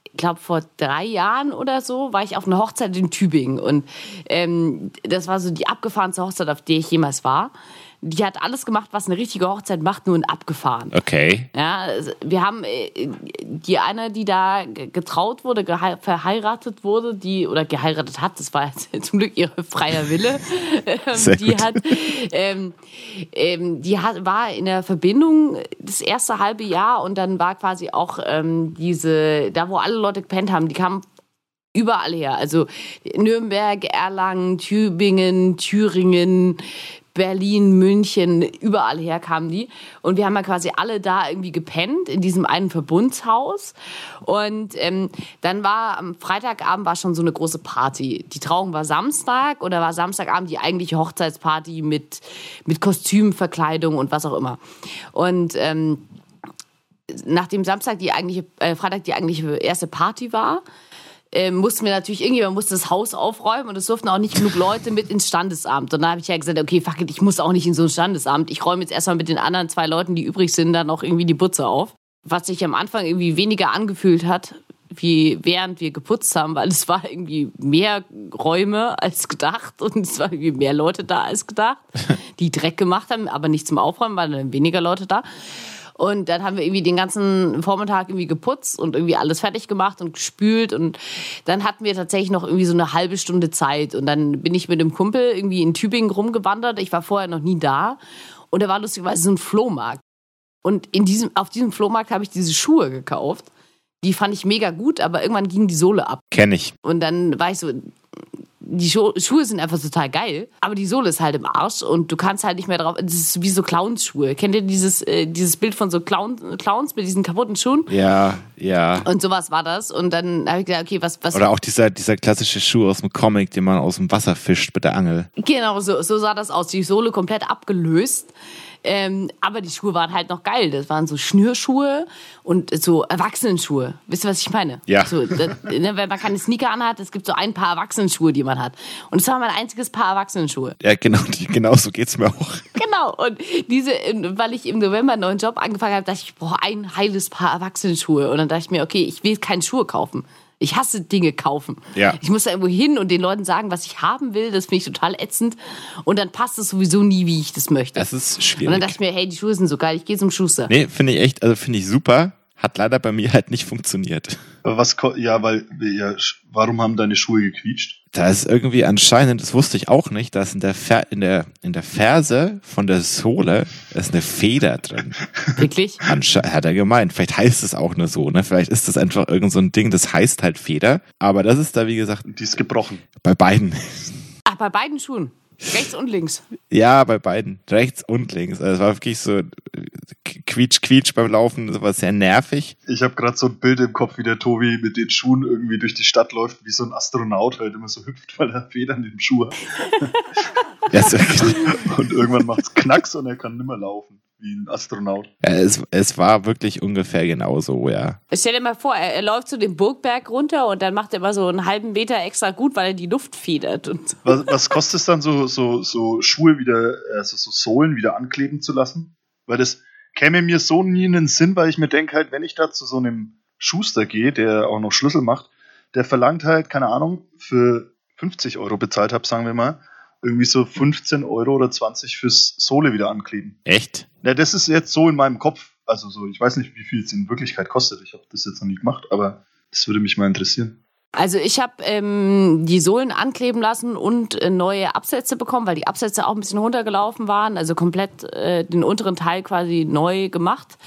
S3: ich glaube vor drei Jahren oder so, war ich auf einer Hochzeit in Tübingen und ähm, das war so die abgefahrenste Hochzeit, auf der ich jemals war. Die hat alles gemacht, was eine richtige Hochzeit macht, nur in abgefahren.
S2: Okay.
S3: Ja, also wir haben äh, die eine, die da ge- getraut wurde, verheiratet wurde, die oder geheiratet hat, das war jetzt <laughs> zum Glück ihr freier Wille. <laughs> Ähm,
S2: Sehr
S3: die
S2: gut.
S3: hat, ähm, ähm, die hat, war in der Verbindung das erste halbe Jahr und dann war quasi auch ähm, diese, da wo alle Leute gepennt haben, die kamen überall her. Also Nürnberg, Erlangen, Tübingen, Thüringen, Berlin, München, überall her kamen die. Und wir haben ja quasi alle da irgendwie gepennt in diesem einen Verbundshaus. Und ähm, dann war am Freitagabend war schon so eine große Party. Die Trauung war Samstag oder war Samstagabend die eigentliche Hochzeitsparty mit, mit Kostümverkleidung und was auch immer. Und ähm, nachdem Samstag die eigentliche, äh, Freitag die eigentliche erste Party war, äh, mussten wir natürlich irgendwie, man musste das Haus aufräumen und es durften auch nicht genug Leute mit ins Standesamt. Und dann habe ich ja gesagt, okay, fuck it, ich muss auch nicht in so ein Standesamt. Ich räume jetzt erstmal mit den anderen zwei Leuten, die übrig sind, dann auch irgendwie die Butze auf. Was sich am Anfang irgendwie weniger angefühlt hat, wie während wir geputzt haben, weil es war irgendwie mehr Räume als gedacht und es waren irgendwie mehr Leute da als gedacht, <laughs> die Dreck gemacht haben, aber nicht zum Aufräumen, waren dann weniger Leute da. Und dann haben wir irgendwie den ganzen Vormittag irgendwie geputzt und irgendwie alles fertig gemacht und gespült. Und dann hatten wir tatsächlich noch irgendwie so eine halbe Stunde Zeit. Und dann bin ich mit dem Kumpel irgendwie in Tübingen rumgewandert. Ich war vorher noch nie da. Und da war lustigerweise so ein Flohmarkt. Und in diesem, auf diesem Flohmarkt habe ich diese Schuhe gekauft. Die fand ich mega gut, aber irgendwann ging die Sohle ab.
S2: Kenn ich.
S3: Und dann war ich so, die Schu Schuhe sind einfach total geil, aber die Sohle ist halt im Arsch und du kannst halt nicht mehr drauf. Das ist wie so Clownsschuhe. Kennt ihr dieses, äh, dieses Bild von so Clown, Clowns mit diesen kaputten Schuhen?
S2: Ja, ja.
S3: Und sowas war das. Und dann habe ich gedacht, okay, was, was.
S2: Oder auch dieser, dieser klassische Schuh aus dem Comic, den man aus dem Wasser fischt mit der Angel.
S3: Genau, so, so sah das aus. Die Sohle komplett abgelöst. Ähm, aber die Schuhe waren halt noch geil. Das waren so Schnürschuhe und so Erwachsenenschuhe. Wisst ihr, was ich meine?
S2: Ja.
S3: So, das, ne, wenn man keine Sneaker anhat, es gibt so ein paar Erwachsenenschuhe, die man hat. Und es war mein einziges Paar Erwachsenenschuhe.
S2: Ja, genau, genau so geht's mir auch.
S3: Genau. Und diese, weil ich im November einen neuen Job angefangen habe, dachte ich, ich brauche ein heiles Paar Erwachsenenschuhe. Und dann dachte ich mir, okay, ich will keine Schuhe kaufen. Ich hasse Dinge kaufen.
S2: Ja.
S3: Ich muss da irgendwo hin und den Leuten sagen, was ich haben will. Das finde ich total ätzend. Und dann passt es sowieso nie, wie ich das möchte.
S2: Das ist
S3: und dann
S2: schwierig.
S3: dachte ich mir, hey, die Schuhe sind so geil, ich gehe zum Schuster.
S2: Nee, finde ich echt, also finde ich super. Hat leider bei mir halt nicht funktioniert.
S4: Aber was, ja, weil, ja, warum haben deine Schuhe gequietscht?
S2: Da ist irgendwie anscheinend, das wusste ich auch nicht, da ist in der, Fer in der, in der Ferse von der Sohle ist eine Feder drin. <laughs>
S3: Wirklich?
S2: Ansche hat er gemeint. Vielleicht heißt es auch nur so, ne? Vielleicht ist das einfach irgend so ein Ding, das heißt halt Feder. Aber das ist da, wie gesagt,
S4: Die ist gebrochen.
S2: bei beiden.
S3: Ach, bei beiden Schuhen. Rechts und links.
S2: Ja, bei beiden. Rechts und links. Also es war wirklich so äh, quietsch, quietsch beim Laufen. Das war sehr nervig.
S4: Ich habe gerade so ein Bild im Kopf, wie der Tobi mit den Schuhen irgendwie durch die Stadt läuft, wie so ein Astronaut halt immer so hüpft, <laughs> weil er Federn im Schuh hat.
S2: Ja, es,
S4: Und irgendwann macht's Knacks und er kann nimmer laufen, wie ein Astronaut.
S2: Ja, es, es war wirklich ungefähr genauso, ja.
S3: Stell dir mal vor, er, er läuft so den Burgberg runter und dann macht er immer so einen halben Meter extra gut, weil er die Luft federt. Und so.
S4: Was, was kostet es dann, so, so, so Schuhe wieder, also so Sohlen wieder ankleben zu lassen? Weil das käme mir so nie in den Sinn, weil ich mir denke halt, wenn ich da zu so einem Schuster gehe, der auch noch Schlüssel macht, der verlangt halt, keine Ahnung, für 50 Euro bezahlt habe, sagen wir mal, irgendwie so 15 Euro oder 20 fürs Sohle wieder ankleben.
S2: Echt?
S4: Ja, das ist jetzt so in meinem Kopf. Also so, ich weiß nicht, wie viel es in Wirklichkeit kostet. Ich habe das jetzt noch nie gemacht, aber das würde mich mal interessieren.
S3: Also ich habe ähm, die Sohlen ankleben lassen und äh, neue Absätze bekommen, weil die Absätze auch ein bisschen runtergelaufen waren. Also komplett äh, den unteren Teil quasi neu gemacht.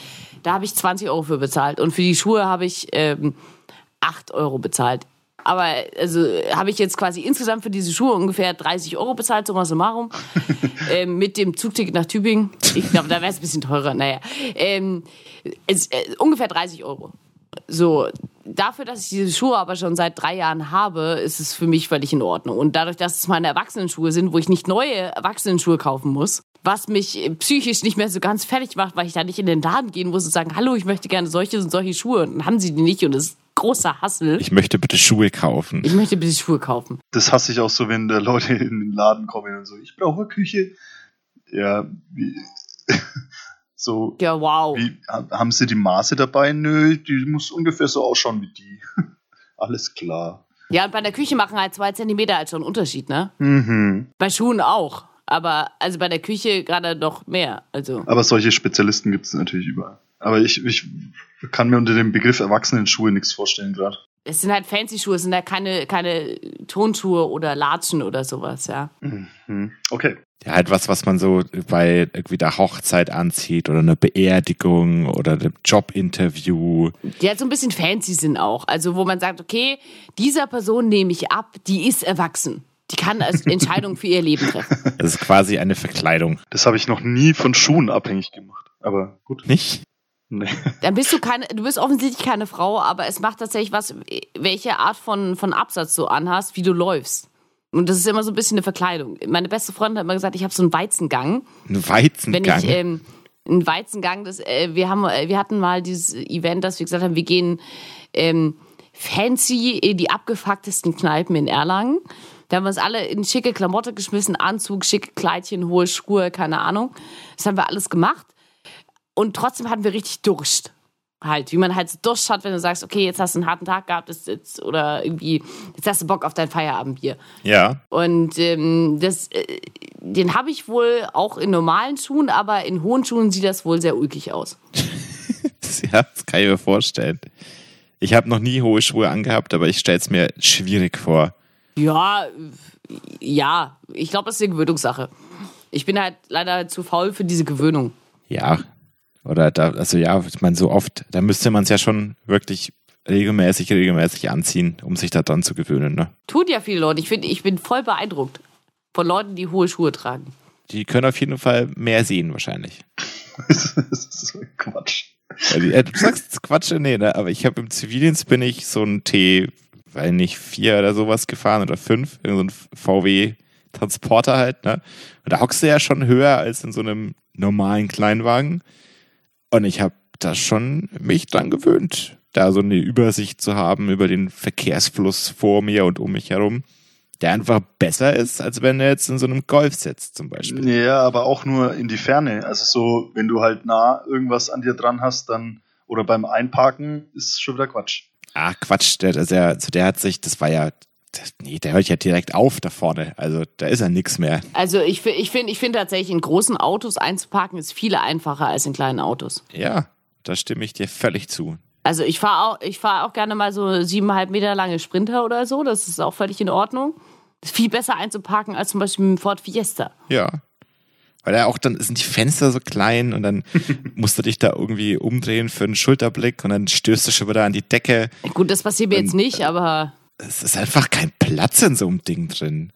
S3: Da habe ich 20 Euro für bezahlt. Und für die Schuhe habe ich ähm, 8 Euro bezahlt. Aber also habe ich jetzt quasi insgesamt für diese Schuhe ungefähr 30 Euro bezahlt, summa summarum. <laughs> ähm, mit dem Zugticket nach Tübingen. Ich glaube, da wäre es ein bisschen teurer. Naja. Ähm, es, äh, ungefähr 30 Euro. So, dafür, dass ich diese Schuhe aber schon seit drei Jahren habe, ist es für mich völlig in Ordnung. Und dadurch, dass es meine Erwachsenenschuhe sind, wo ich nicht neue Erwachsenenschuhe kaufen muss, was mich äh, psychisch nicht mehr so ganz fertig macht, weil ich da nicht in den Laden gehen muss und sagen, hallo, ich möchte gerne solche und solche Schuhe. Und dann haben sie die nicht und ist großer Hassel.
S2: Ich möchte bitte Schuhe kaufen.
S3: Ich möchte bitte Schuhe kaufen.
S4: Das hasse ich auch so, wenn da Leute in den Laden kommen und so, ich brauche Küche. Ja, wie, <laughs> so,
S3: Ja, wow.
S4: wie, ha- haben sie die Maße dabei? Nö, die muss ungefähr so ausschauen wie die. <laughs> Alles klar.
S3: Ja, und bei der Küche machen halt zwei Zentimeter halt schon einen Unterschied, ne?
S4: Mhm.
S3: Bei Schuhen auch. Aber also bei der Küche gerade noch mehr. Also.
S4: Aber solche Spezialisten gibt es natürlich überall. Aber ich, ich kann mir unter dem Begriff Erwachsenenschuhe nichts vorstellen gerade.
S3: Es sind halt fancy Schuhe, es sind halt keine, keine Tonschuhe oder Latschen oder sowas, ja.
S4: Mhm. Okay.
S2: Ja, halt was, was man so bei irgendwie der Hochzeit anzieht oder eine Beerdigung oder einem Jobinterview.
S3: Die halt so ein bisschen fancy sind auch. Also wo man sagt, okay, dieser Person nehme ich ab, die ist erwachsen. Die kann als <laughs> Entscheidung für ihr Leben treffen.
S2: Das ist quasi eine Verkleidung.
S4: Das habe ich noch nie von Schuhen abhängig gemacht. Aber gut.
S2: Nicht?
S4: Nee. <laughs>
S3: Dann bist du keine, du bist offensichtlich keine Frau, aber es macht tatsächlich was, welche Art von, von Absatz du anhast, wie du läufst. Und das ist immer so ein bisschen eine Verkleidung. Meine beste Freundin hat immer gesagt, ich habe so einen Weizengang.
S2: Ein Weizengang.
S3: Wenn ich ähm, einen Weizengang, das, äh, wir haben, äh, wir hatten mal dieses Event, dass wir gesagt haben, wir gehen ähm, fancy in die abgefucktesten Kneipen in Erlangen. Da haben wir uns alle in schicke Klamotte geschmissen, Anzug, schicke Kleidchen, hohe Schuhe, keine Ahnung. Das haben wir alles gemacht. Und trotzdem hatten wir richtig Durst. Halt, wie man halt so Durst hat, wenn du sagst, okay, jetzt hast du einen harten Tag gehabt, jetzt, jetzt, oder irgendwie, jetzt hast du Bock auf dein Feierabendbier.
S2: ja.
S3: Und ähm, das, äh, den habe ich wohl auch in normalen Schuhen, aber in hohen Schuhen sieht das wohl sehr ulkig aus. <laughs>
S2: ja, das kann ich mir vorstellen. Ich habe noch nie hohe Schuhe angehabt, aber ich stelle es mir schwierig vor.
S3: Ja, ja, ich glaube, das ist eine Gewöhnungssache. Ich bin halt leider zu faul für diese Gewöhnung.
S2: Ja. Oder da, also ja, ich meine, so oft, da müsste man es ja schon wirklich regelmäßig, regelmäßig anziehen, um sich da dran zu gewöhnen. Ne?
S3: Tun ja viele Leute. Ich finde, ich bin voll beeindruckt von Leuten, die hohe Schuhe tragen.
S2: Die können auf jeden Fall mehr sehen, wahrscheinlich.
S4: das ist so Quatsch.
S2: Äh, du sagst Quatsch, nee, ne? aber ich habe im Zivildienst bin ich so ein T, weil nicht vier oder sowas gefahren oder fünf, irgend so ein VW Transporter halt, ne? Und da hockst du ja schon höher als in so einem normalen Kleinwagen. Und ich habe da schon mich dran gewöhnt, da so eine Übersicht zu haben über den Verkehrsfluss vor mir und um mich herum, der einfach besser ist, als wenn er jetzt in so einem Golf sitzt zum Beispiel.
S4: Ja, aber auch nur in die Ferne. Also so, wenn du halt nah irgendwas an dir dran hast, dann oder beim Einparken ist schon wieder Quatsch.
S2: Ah, Quatsch, der, der, der hat sich, das war ja, das, nee, der hört ja direkt auf da vorne. Also da ist ja nix mehr.
S3: Also ich, ich finde ich find tatsächlich, in großen Autos einzuparken ist viel einfacher als in kleinen Autos.
S2: Ja, da stimme ich dir völlig zu.
S3: Also ich fahre auch, ich fahr auch gerne mal so siebeneinhalb Meter lange Sprinter oder so. Das ist auch völlig in Ordnung. Ist viel besser einzuparken als zum Beispiel mit dem Ford Fiesta.
S2: Ja. Weil ja auch dann sind die Fenster so klein und dann <laughs> musst du dich da irgendwie umdrehen für einen Schulterblick und dann stößt du schon wieder an die Decke.
S3: Gut, das passiert mir jetzt
S2: Und,
S3: nicht, aber
S2: Es ist einfach kein Platz in so einem Ding drin.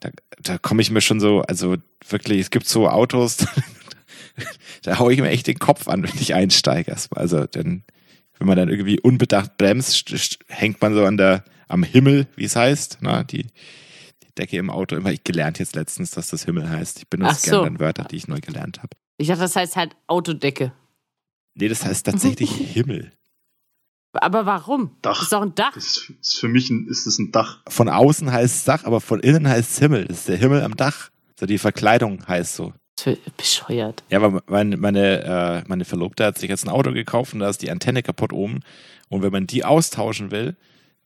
S2: Da, da komme ich mir schon so, also wirklich, es gibt so Autos, <laughs> da hau ich mir echt den Kopf an, wenn ich einsteige erstmal. Also dann, wenn man dann irgendwie unbedacht bremst, st- st- hängt man so an der, am Himmel, wie es heißt, na, die, die Decke im Auto. Immer ich gelernt jetzt letztens, dass das Himmel heißt. Ich benutze
S3: so.
S2: gerne dann Wörter, die ich neu gelernt habe.
S3: ich dachte, das heißt halt Autodecke.
S2: Nee, das heißt tatsächlich <laughs> Himmel.
S3: Aber warum?
S4: Dach.
S3: Das ist doch ein Dach.
S4: Das ist, ist für mich ein, ist das ein Dach.
S2: Von außen heißt es Dach, aber von innen heißt es Himmel. Das ist der Himmel am Dach. So die Verkleidung heißt so.
S3: Bescheuert.
S2: Ja, aber meine, meine, äh, meine Verlobte hat sich jetzt ein Auto gekauft und da ist die Antenne kaputt oben. Und wenn man die austauschen will,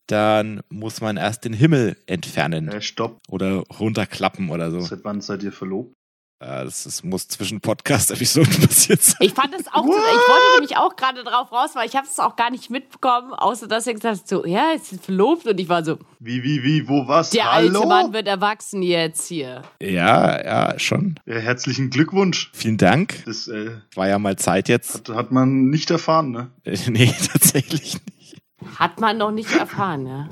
S2: dann muss man erst den Himmel entfernen
S4: Äh, stopp.
S2: oder runterklappen oder so.
S4: Seit wann seid ihr verlobt?
S2: Äh, das, das muss zwischen Podcast-Episoden <laughs> passiert sein.
S3: Ich fand das auch, so, ich wollte nämlich auch gerade drauf raus, weil ich habe es auch gar nicht mitbekommen, außer dass er gesagt hat, so, ja, ist jetzt verlobt und ich war so,
S4: Wie, wie, wie, wo, was?
S3: der
S4: Hallo?
S3: alte Mann wird erwachsen jetzt hier.
S2: Ja, ja, schon.
S4: Ja, herzlichen Glückwunsch.
S2: Vielen Dank.
S4: Das äh,
S2: War ja mal Zeit jetzt.
S4: hat, hat man nicht erfahren, ne? <laughs>
S2: Nee, tatsächlich nicht.
S3: Hat man noch nicht erfahren, ja.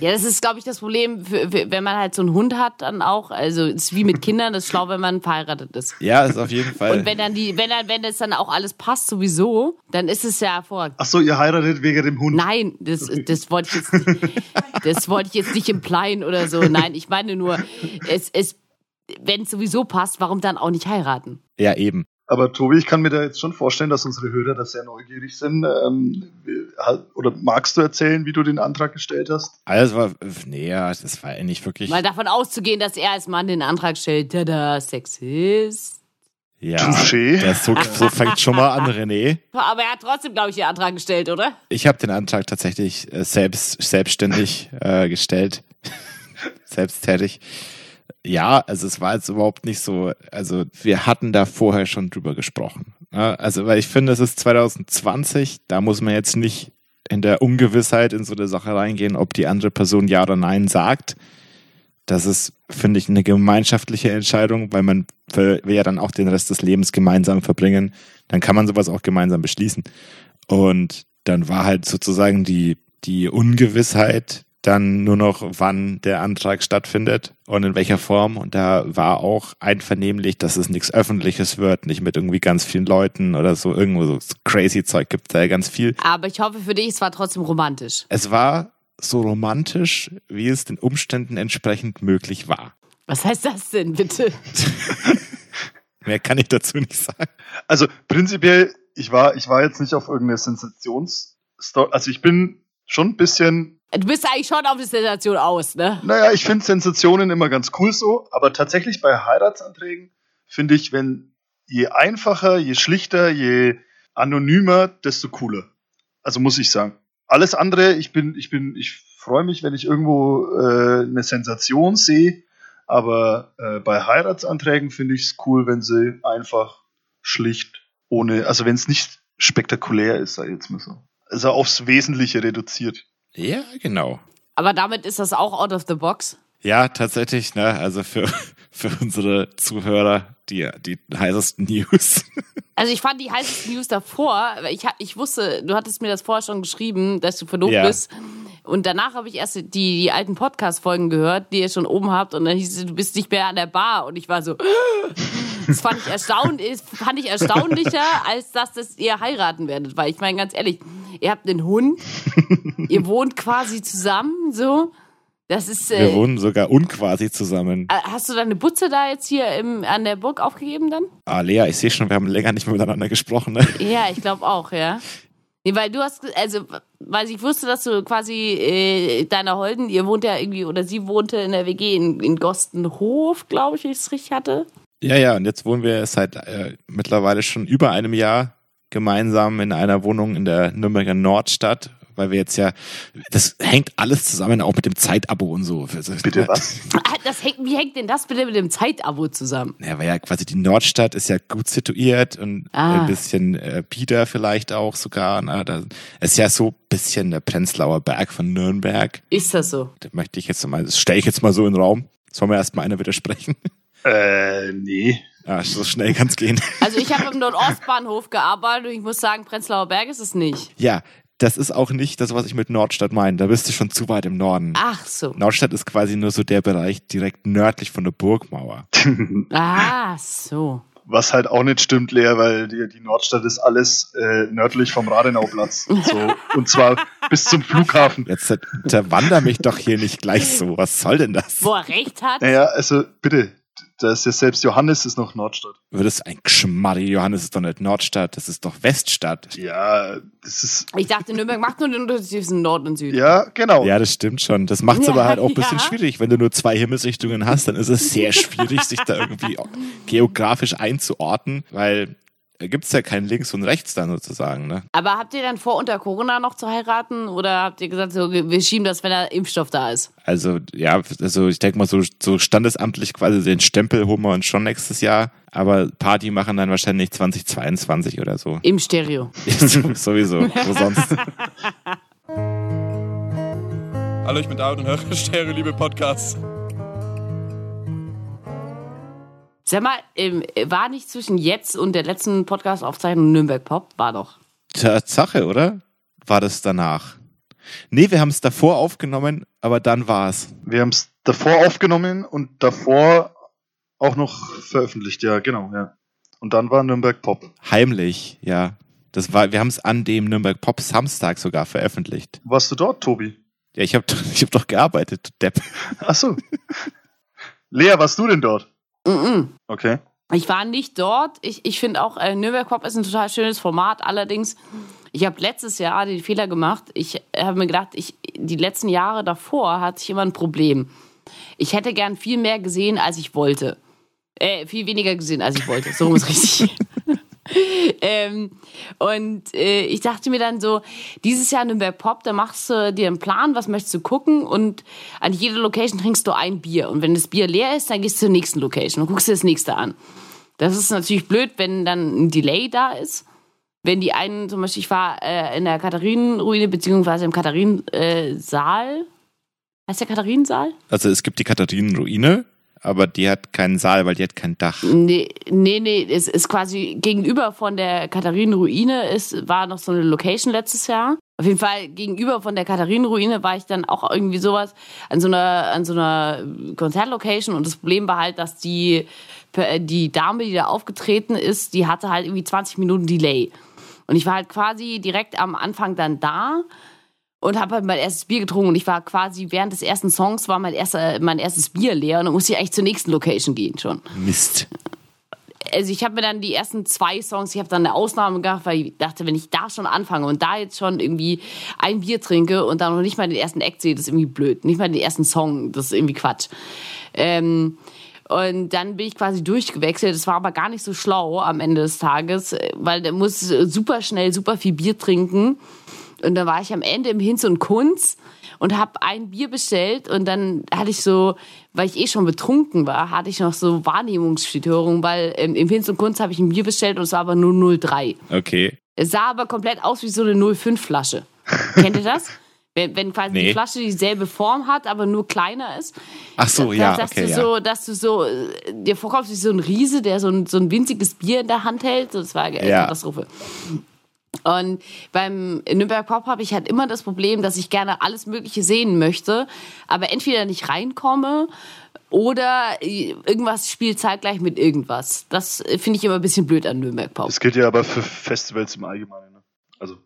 S3: Ja, das ist, glaube ich, das Problem, für, für, wenn man halt so einen Hund hat, dann auch. Also, es ist wie mit Kindern, das ist schlau, wenn man verheiratet ist.
S2: Ja, ist auf jeden Fall.
S3: Und wenn dann die, wenn dann, wenn das dann auch alles passt sowieso, dann ist es ja hervorragend.
S4: Ach so, ihr heiratet wegen dem Hund.
S3: Nein, das, das wollte ich jetzt nicht, das wollte ich jetzt nicht implyen oder so. Nein, ich meine nur, es, es, wenn es sowieso passt, warum dann auch nicht heiraten?
S2: ja, eben.
S4: Aber Tobi, ich kann mir da jetzt schon vorstellen, dass unsere Hörer da sehr neugierig sind. Ähm, wie- oder magst du erzählen, wie du den Antrag gestellt hast?
S2: Alles war, nee, ja, das war eigentlich wirklich.
S3: Mal davon auszugehen, dass er als Mann den Antrag stellt, tada, Sexist.
S2: Ja,
S4: Touché.
S2: das so, so fängt schon mal an, René.
S3: Aber er hat trotzdem, glaube ich, den Antrag gestellt, oder?
S2: Ich habe den Antrag tatsächlich äh, selbst selbstständig äh, gestellt, <laughs> selbsttätig. Ja, also es war jetzt überhaupt nicht so. Also wir hatten da vorher schon drüber gesprochen. Ja, also weil ich finde, es ist 2020, da muss man jetzt nicht in der Ungewissheit in so eine Sache reingehen, ob die andere Person ja oder nein sagt. Das ist, finde ich, eine gemeinschaftliche Entscheidung, weil man will ja dann auch den Rest des Lebens gemeinsam verbringen. Dann kann man sowas auch gemeinsam beschließen. Und dann war halt sozusagen die, die Ungewissheit, dann nur noch, wann der Antrag stattfindet und in welcher Form. Und da war auch einvernehmlich, dass es nichts Öffentliches wird, nicht mit irgendwie ganz vielen Leuten oder so. Irgendwo so crazy Zeug gibt da ja ganz viel.
S3: Aber ich hoffe für dich, es war trotzdem romantisch.
S2: Es war so romantisch, wie es den Umständen entsprechend möglich war.
S3: Was heißt das denn, bitte? <laughs>
S2: Mehr kann ich dazu nicht sagen.
S4: Also prinzipiell, ich war, ich war jetzt nicht auf irgendeine Sensationsstory. Also ich bin schon ein bisschen,
S3: Du bist eigentlich schon auf die Sensation aus, ne?
S4: naja, ich finde Sensationen immer ganz cool so, aber tatsächlich bei Heiratsanträgen finde ich, wenn je einfacher, je schlichter, je anonymer, desto cooler. Also muss ich sagen. Alles andere, ich bin, ich bin, ich freue mich, wenn ich irgendwo äh, eine Sensation sehe, aber äh, bei Heiratsanträgen finde ich es cool, wenn sie einfach schlicht ohne, also wenn es nicht spektakulär ist, ich jetzt mal so. Also aufs Wesentliche reduziert.
S2: Ja, genau.
S3: Aber damit ist das auch out of the box.
S2: Ja, tatsächlich, ne? Also für, <laughs> für unsere Zuhörer die, die heißesten News. <laughs>
S3: Also ich fand die heißesten News davor, weil ich, ich wusste, du hattest mir das vorher schon geschrieben, dass du verlobt
S2: Ja.
S3: bist. Und danach habe ich erst die, die alten Podcast-Folgen gehört, die ihr schon oben habt. Und dann hieß es, du bist nicht mehr an der Bar. Und ich war so, <gasps> <laughs> das fand ich, erstaun fand ich erstaunlicher, als dass das ihr heiraten werdet. Weil ich meine, ganz ehrlich, ihr habt einen Hund, ihr wohnt quasi zusammen, so. Das ist,
S2: Wir
S3: äh,
S2: wohnen sogar unquasi zusammen.
S3: äh, hast du deine Butze da jetzt hier im, an der Burg aufgegeben dann?
S2: Ah, Lea, ich sehe schon, wir haben länger nicht mehr miteinander gesprochen. Ne?
S3: Ja, ich glaube auch, ja. Nee, weil du hast, also, weil ich wusste, dass du quasi äh, deiner Holden, ihr wohnt ja irgendwie, oder sie wohnte in der WG in, in Gostenhof, glaube ich, wenn ich es richtig hatte.
S2: Ja, ja, und jetzt wohnen wir seit äh, mittlerweile schon über einem Jahr gemeinsam in einer Wohnung in der Nürnberger Nordstadt, weil wir jetzt ja, das hängt alles zusammen, auch mit dem Zeitabo und so. Also,
S4: Bitte was? <laughs>
S3: Ah, Das hängt, wie hängt denn das bitte mit dem Zeitabo zusammen?
S2: Ja, weil ja quasi die Nordstadt ist ja gut situiert und
S3: Ah.
S2: ein bisschen äh, bieder vielleicht auch sogar. Na, da ist ja so ein bisschen der Prenzlauer Berg von Nürnberg.
S3: Ist das so?
S2: Da möchte ich jetzt mal, das stelle ich jetzt mal so in den Raum. Sollen wir erst mal einer widersprechen? <laughs>
S4: äh, nee.
S2: Ah, so schnell kann's gehen.
S3: Also ich habe im <laughs> Nordostbahnhof gearbeitet und ich muss sagen, Prenzlauer Berg ist es nicht.
S2: Ja, das ist auch nicht das, was ich mit Nordstadt meine. Da bist du schon zu weit im Norden.
S3: Ach so.
S2: Nordstadt ist quasi nur so der Bereich direkt nördlich von der Burgmauer. <laughs>
S3: Ah, so.
S4: Was halt auch nicht stimmt, Lea, weil die, die Nordstadt ist alles äh, nördlich vom Radenauplatz. So, und zwar bis zum Flughafen.
S2: Jetzt unterwander mich doch hier nicht gleich so. Was soll denn das?
S3: Wo er recht hat.
S4: Naja, also bitte, da ist ja selbst Johannes ist noch Nordstadt.
S2: Das ist ein Geschmarri. Johannes ist doch nicht Nordstadt. Das ist doch Weststadt.
S4: Ja, das ist,
S3: Ich dachte, Nürnberg macht nur den Unterschied zwischen Nord und Süd.
S4: ja, genau.
S2: Ja, das stimmt schon. Das macht's
S3: Ja,
S2: aber halt auch <laughs> ein bisschen
S3: ja.
S2: schwierig. Wenn du nur zwei Himmelsrichtungen hast, dann ist es sehr <laughs> schwierig, sich da irgendwie geografisch einzuordnen, weil da gibt's ja kein Links und Rechts dann sozusagen, ne?
S3: Aber habt ihr dann vor, unter Corona noch zu heiraten? Oder habt ihr gesagt, so, wir schieben das, wenn der Impfstoff da ist?
S2: Also, ja, also ich denke mal, so, so standesamtlich quasi den Stempel holen wir uns schon nächstes Jahr. Aber Party machen dann wahrscheinlich 2022 oder so.
S3: Im Stereo. <laughs>
S2: Sowieso. Wo sonst?
S7: Hallo, ich bin David und höre <laughs> Stereo Liebe Podcast.
S3: Sag mal, ähm, war nicht zwischen jetzt und der letzten Podcast-Aufzeichnung Nürnberg Pop? War doch.
S2: Tatsache, oder? War das danach? Nee, wir haben es davor aufgenommen, aber dann war's.
S4: Wir haben es davor aufgenommen und davor auch noch veröffentlicht, ja, genau, ja. Und dann war Nürnberg Pop.
S2: Heimlich, ja. Das war, wir haben es an dem Nürnberg Pop Samstag sogar veröffentlicht.
S4: Warst du dort, Tobi?
S2: Ja, ich habe <laughs> ich hab doch gearbeitet, Depp.
S4: Ach so. Lea, warst du denn dort?
S3: Mm-mm.
S4: Okay.
S3: Ich war nicht dort. Ich, ich finde auch, äh, Nürnberg Pop ist ein total schönes Format. Allerdings, ich habe letztes Jahr den Fehler gemacht. Ich habe mir gedacht, ich, die letzten Jahre davor hatte ich immer ein Problem. Ich hätte gern viel mehr gesehen, als ich wollte. Äh, viel weniger gesehen, als ich wollte. So ist richtig. <laughs> ähm, und äh, ich dachte mir dann so, dieses Jahr Nürnberg Pop, da machst du dir einen Plan, was möchtest du gucken und an jeder Location trinkst du ein Bier. Und wenn das Bier leer ist, dann gehst du zur nächsten Location und guckst dir das nächste an. Das ist natürlich blöd, wenn dann ein Delay da ist. Wenn die einen, zum Beispiel, ich war äh, in der Katharinenruine, beziehungsweise im Katharinensaal. heißt der Katharinensaal?
S2: Also es gibt die Katharinenruine, aber die hat keinen Saal, weil die hat kein Dach.
S3: Nee, nee, nee, es ist quasi gegenüber von der Katharinenruine, es war noch so eine Location letztes Jahr. Auf jeden Fall gegenüber von der Katharinenruine war ich dann auch irgendwie sowas an so einer, an so einer Konzertlocation und das Problem war halt, dass die, die Dame, die da aufgetreten ist, die hatte halt irgendwie 20 Minuten Delay. Und ich war halt quasi direkt am Anfang dann da und habe halt mein erstes Bier getrunken und ich war quasi während des ersten Songs war mein, erster, mein erstes Bier leer und dann musste ich eigentlich zur nächsten Location gehen schon.
S2: Mist.
S3: Also ich habe mir dann die ersten zwei Songs, ich habe dann eine Ausnahme gemacht, weil ich dachte, wenn ich da schon anfange und da jetzt schon irgendwie ein Bier trinke und dann noch nicht mal den ersten Act sehe, das ist irgendwie blöd. Nicht mal den ersten Song, das ist irgendwie Quatsch. Ähm, und dann bin ich quasi durchgewechselt. Das war aber gar nicht so schlau am Ende des Tages, weil der muss super schnell super viel Bier trinken. Und dann war ich am Ende im Hinz und Kunz und habe ein Bier bestellt und dann hatte ich so, weil ich eh schon betrunken war, hatte ich noch so Wahrnehmungsstörungen, weil ähm, im Hinz und Kunz habe ich ein Bier bestellt und es war aber nur 03.
S2: Okay.
S3: Es sah aber komplett aus wie so eine 05 Flasche. Kennt ihr das? <laughs> Wenn, wenn quasi
S2: Nee.
S3: die Flasche dieselbe Form hat, aber nur kleiner ist.
S2: Ach so,
S3: dass,
S2: ja,
S3: dass
S2: okay,
S3: du
S2: ja.
S3: so, dass du so äh, dir vorkommst wie so ein Riese, der so ein, so ein winziges Bier in der Hand hält. Das war eine
S2: Ja.
S3: Katastrophe. Und beim Nürnberg Pop habe ich halt immer das Problem, dass ich gerne alles Mögliche sehen möchte, aber entweder nicht reinkomme oder irgendwas spielt zeitgleich mit irgendwas. Das finde ich immer ein bisschen blöd an Nürnberg Pop.
S4: Das gilt ja aber für Festivals im Allgemeinen. Ne? Also,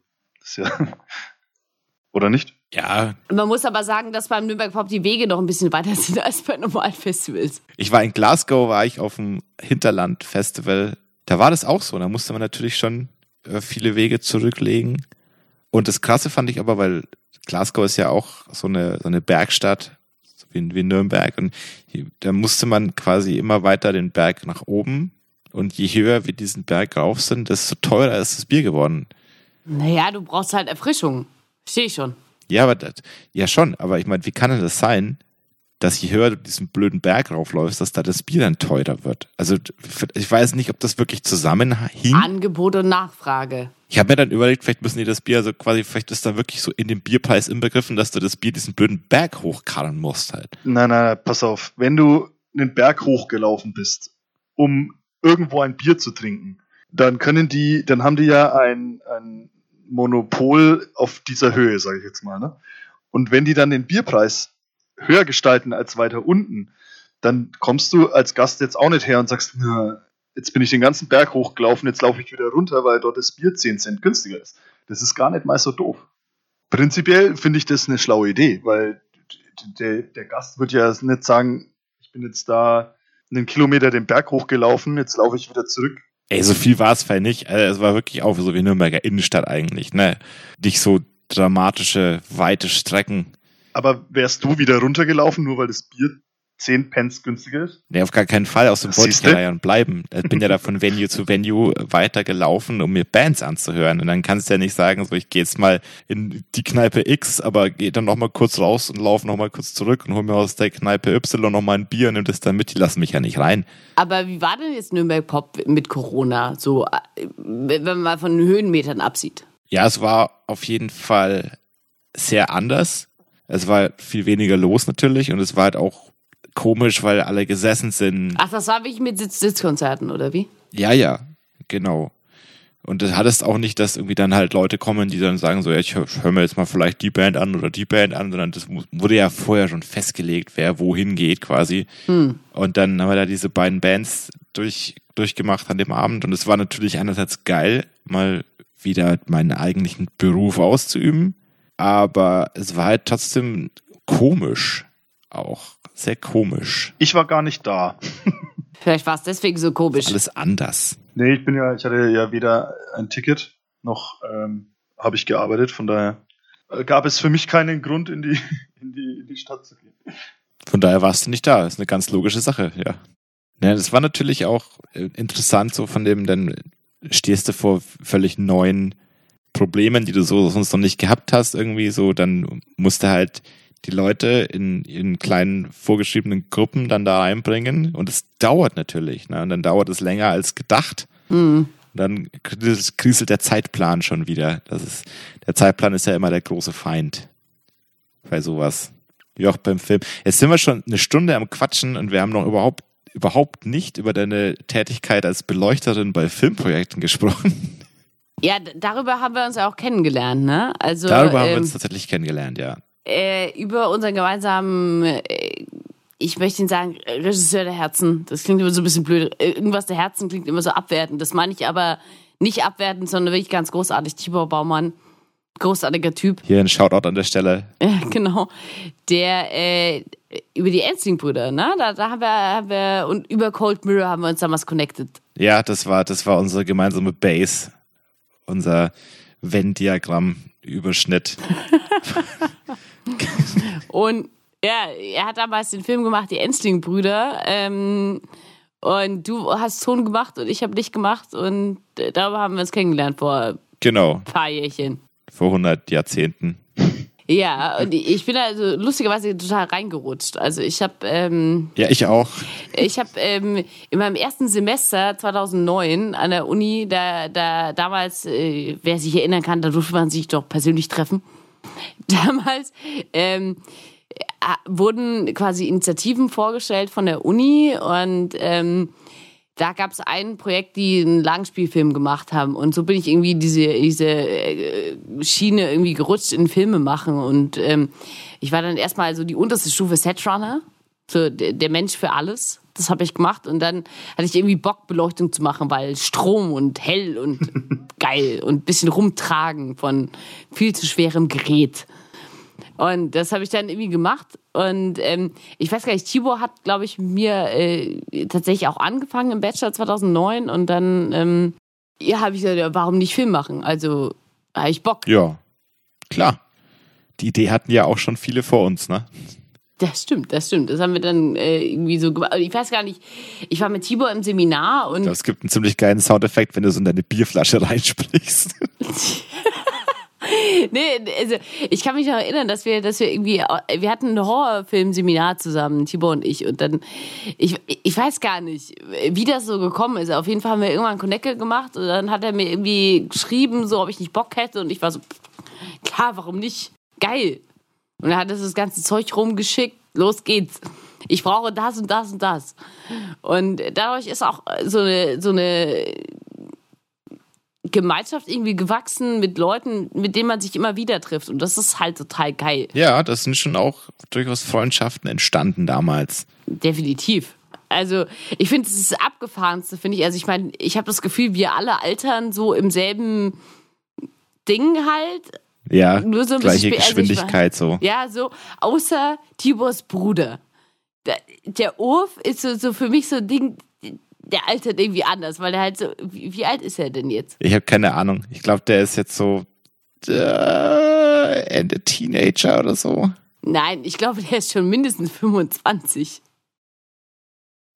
S4: das ist ja. <laughs> Oder nicht?
S2: Ja,
S3: Man muss aber sagen, dass beim Nürnberg Pop die Wege noch ein bisschen weiter <laughs> sind als bei normalen Festivals.
S2: ich war in Glasgow, war ich auf dem Hinterland-Festival. Da war das auch so. Da musste man natürlich schon äh, viele Wege zurücklegen. Und das Krasse fand ich aber, weil Glasgow ist ja auch so eine, so eine Bergstadt, so wie, wie Nürnberg. Und hier, da musste man quasi immer weiter den Berg nach oben. Und je höher wir diesen Berg rauf sind, desto teurer ist das Bier geworden.
S3: Naja, du brauchst halt Erfrischung. Verstehe ich schon.
S2: Ja, aber das, ja schon, aber ich meine, wie kann denn das sein, dass je höher du diesen blöden Berg raufläufst, dass da das Bier dann teurer wird? Also ich weiß nicht, ob das wirklich zusammenhing.
S3: Angebot und Nachfrage.
S2: Ich habe mir dann überlegt, vielleicht müssen die das Bier, also quasi, vielleicht ist da wirklich so in dem Bierpreis inbegriffen, dass du das Bier diesen blöden Berg hochkarren musst halt.
S4: Nein, nein, nein, pass auf. Wenn du einen Berg hochgelaufen bist, um irgendwo ein Bier zu trinken, dann können die, dann haben die ja ein, ein Monopol auf dieser Höhe, sage ich jetzt mal. Ne? Und wenn die dann den Bierpreis höher gestalten als weiter unten, dann kommst du als Gast jetzt auch nicht her und sagst, na, jetzt bin ich den ganzen Berg hochgelaufen, jetzt laufe ich wieder runter, weil dort das Bier 10 Cent günstiger ist. Das ist gar nicht mal so doof. Prinzipiell finde ich das eine schlaue Idee, weil der, der Gast wird ja nicht sagen, ich bin jetzt da einen Kilometer den Berg hochgelaufen, jetzt laufe ich wieder zurück.
S2: Ey, so viel war es vielleicht nicht. Also, es war wirklich auch so wie Nürnberger Innenstadt eigentlich, ne? Nicht so dramatische, weite Strecken.
S4: Aber wärst du wieder runtergelaufen, nur weil das Bier 10 Pence günstiger ist?
S2: Nee, auf gar keinen Fall.
S4: Siehste?
S2: ja dann bleiben. Ich bin ja da von Venue zu Venue weitergelaufen, um mir Bands anzuhören. Und dann kannst du ja nicht sagen, so ich gehe jetzt mal in die Kneipe X, aber gehe dann noch mal kurz raus und laufe noch mal kurz zurück und hol mir aus der Kneipe Y noch mal ein Bier und nimm das dann mit. Die lassen mich ja nicht rein.
S3: Aber wie war denn jetzt Nürnberg Pop mit Corona? So, wenn man mal von den Höhenmetern absieht.
S2: Ja, es war auf jeden Fall sehr anders. Es war viel weniger los natürlich und es war halt auch komisch, weil alle gesessen sind.
S3: Ach, das war wirklich mit Sitz-Sitzkonzerten, oder wie?
S2: Ja, ja, genau. Und du hattest auch nicht, dass irgendwie dann halt Leute kommen, die dann sagen so, ja, ich höre hör mir jetzt mal vielleicht die Band an oder die Band an, sondern das wurde ja vorher schon festgelegt, wer wohin geht quasi. Und dann haben wir da diese beiden Bands durch, durchgemacht an dem Abend und es war natürlich einerseits geil, mal wieder meinen eigentlichen Beruf auszuüben, aber es war halt trotzdem komisch auch. Sehr komisch.
S4: Ich war gar nicht da. <laughs>
S3: Vielleicht war es deswegen so komisch.
S2: Alles anders.
S4: Nee, ich bin ja, ich hatte ja weder ein Ticket noch ähm, habe ich gearbeitet, von daher äh, gab es für mich keinen Grund, in die, <laughs> in die, in die Stadt zu gehen.
S2: Von daher warst du nicht da. Das ist eine ganz logische Sache, ja. Ja, das war natürlich auch äh, interessant, so von dem, dann stehst du vor völlig neuen Problemen, die du so sonst noch nicht gehabt hast, irgendwie so, dann musst du halt die Leute in, in kleinen vorgeschriebenen Gruppen dann da reinbringen und es dauert natürlich, ne? Und dann dauert es länger als gedacht.
S3: Hm.
S2: Dann kriselt der Zeitplan schon wieder. Das ist, der Zeitplan ist ja immer der große Feind bei sowas. Wie auch beim Film. Jetzt sind wir schon eine Stunde am Quatschen und wir haben noch überhaupt, überhaupt nicht über deine Tätigkeit als Beleuchterin bei Filmprojekten <laughs> gesprochen.
S3: Ja, darüber haben wir uns ja auch kennengelernt, ne? Also
S2: Darüber haben wir
S3: ähm,
S2: uns tatsächlich kennengelernt, ja.
S3: äh, über unseren gemeinsamen, äh, ich möchte ihn sagen, Regisseur der Herzen. Das klingt immer so ein bisschen blöd. Äh, Irgendwas der Herzen klingt immer so abwertend. Das meine ich aber nicht abwertend, sondern wirklich ganz großartig. Tibor Baumann, großartiger Typ.
S2: Hier ein Shoutout an der Stelle. <laughs>
S3: Ja, genau. Der äh, über die Ensling-Brüder, ne? Da, da haben, wir, haben wir und über Cold Mirror haben wir uns damals connected.
S2: Ja, das war, das war unsere gemeinsame Base. Unser Venn-Diagramm-Überschnitt. <laughs>
S3: Und ja, er hat damals den Film gemacht, die Ensling-Brüder. Ähm, und du hast Ton gemacht und ich habe Licht gemacht und äh, darüber haben wir uns kennengelernt vor ein
S2: Genau,
S3: paar Jährchen.
S2: vor 100 Jahrzehnten.
S3: Ja, und ich bin also lustigerweise total reingerutscht. Also ich habe ähm,
S2: Ja, ich auch.
S3: ich habe ähm, in meinem ersten Semester 2009 an der Uni, da, da damals, äh, wer sich erinnern kann, da durfte man sich doch persönlich treffen. <laughs> Damals ähm, äh, wurden quasi Initiativen vorgestellt von der Uni und ähm, da gab es ein Projekt, die einen Langspielfilm gemacht haben. Und so bin ich irgendwie diese, diese äh, Schiene irgendwie gerutscht in Filme machen. Und ähm, ich war dann erstmal so die unterste Stufe Setrunner, so der, der Mensch für alles. Das habe ich gemacht. Und dann hatte ich irgendwie Bock, Beleuchtung zu machen, weil Strom und hell und <laughs> geil und ein bisschen rumtragen von viel zu schwerem Gerät. Und das habe ich dann irgendwie gemacht. Und ähm, ich weiß gar nicht, Tibor hat, glaube ich, mir äh, tatsächlich auch angefangen im Bachelor 2009. Und dann ähm, ja, habe ich gesagt, ja, warum nicht Film machen? Also habe ich Bock.
S2: Ja, klar. Die Idee hatten ja auch schon viele vor uns, ne?
S3: Das stimmt, das stimmt. Das haben wir dann äh, irgendwie so gemacht. Ich weiß gar nicht, ich war mit Tibor im Seminar und
S2: Es gibt einen ziemlich geilen Soundeffekt, wenn du so in deine Bierflasche <laughs> reinsprichst. <laughs> <laughs>
S3: Nee, also ich kann mich noch erinnern, dass wir, dass wir irgendwie, wir hatten ein Horrorfilmseminar zusammen, Tibor und ich. Und dann, ich, ich weiß gar nicht, wie das so gekommen ist. Auf jeden Fall haben wir irgendwann Connecte gemacht und dann hat er mir irgendwie geschrieben, so ob ich nicht Bock hätte. Und ich war so, klar, warum nicht? Geil. Und er hat das ganze Zeug rumgeschickt. Los geht's. Ich brauche das und das und das. Und dadurch ist auch so eine, so eine Gemeinschaft irgendwie gewachsen mit Leuten, mit denen man sich immer wieder trifft. Und das ist halt total geil.
S2: Ja, das sind schon auch durchaus Freundschaften entstanden damals.
S3: Definitiv. Also ich finde, es ist das Abgefahrenste, finde ich. Also ich meine, ich habe das Gefühl, wir alle altern so im selben Ding halt.
S2: Ja,
S3: Nur so ein
S2: gleiche
S3: bisschen also
S2: Geschwindigkeit so.
S3: Ja, so, außer Tibors Bruder. Der, der Urf ist so, so für mich so ein Ding, der altert irgendwie anders, weil der halt so, wie, wie alt ist er denn jetzt?
S2: Ich habe keine Ahnung. Ich glaube, der ist jetzt so äh, Ende Teenager oder so.
S3: Nein, ich glaube, der ist schon mindestens 25.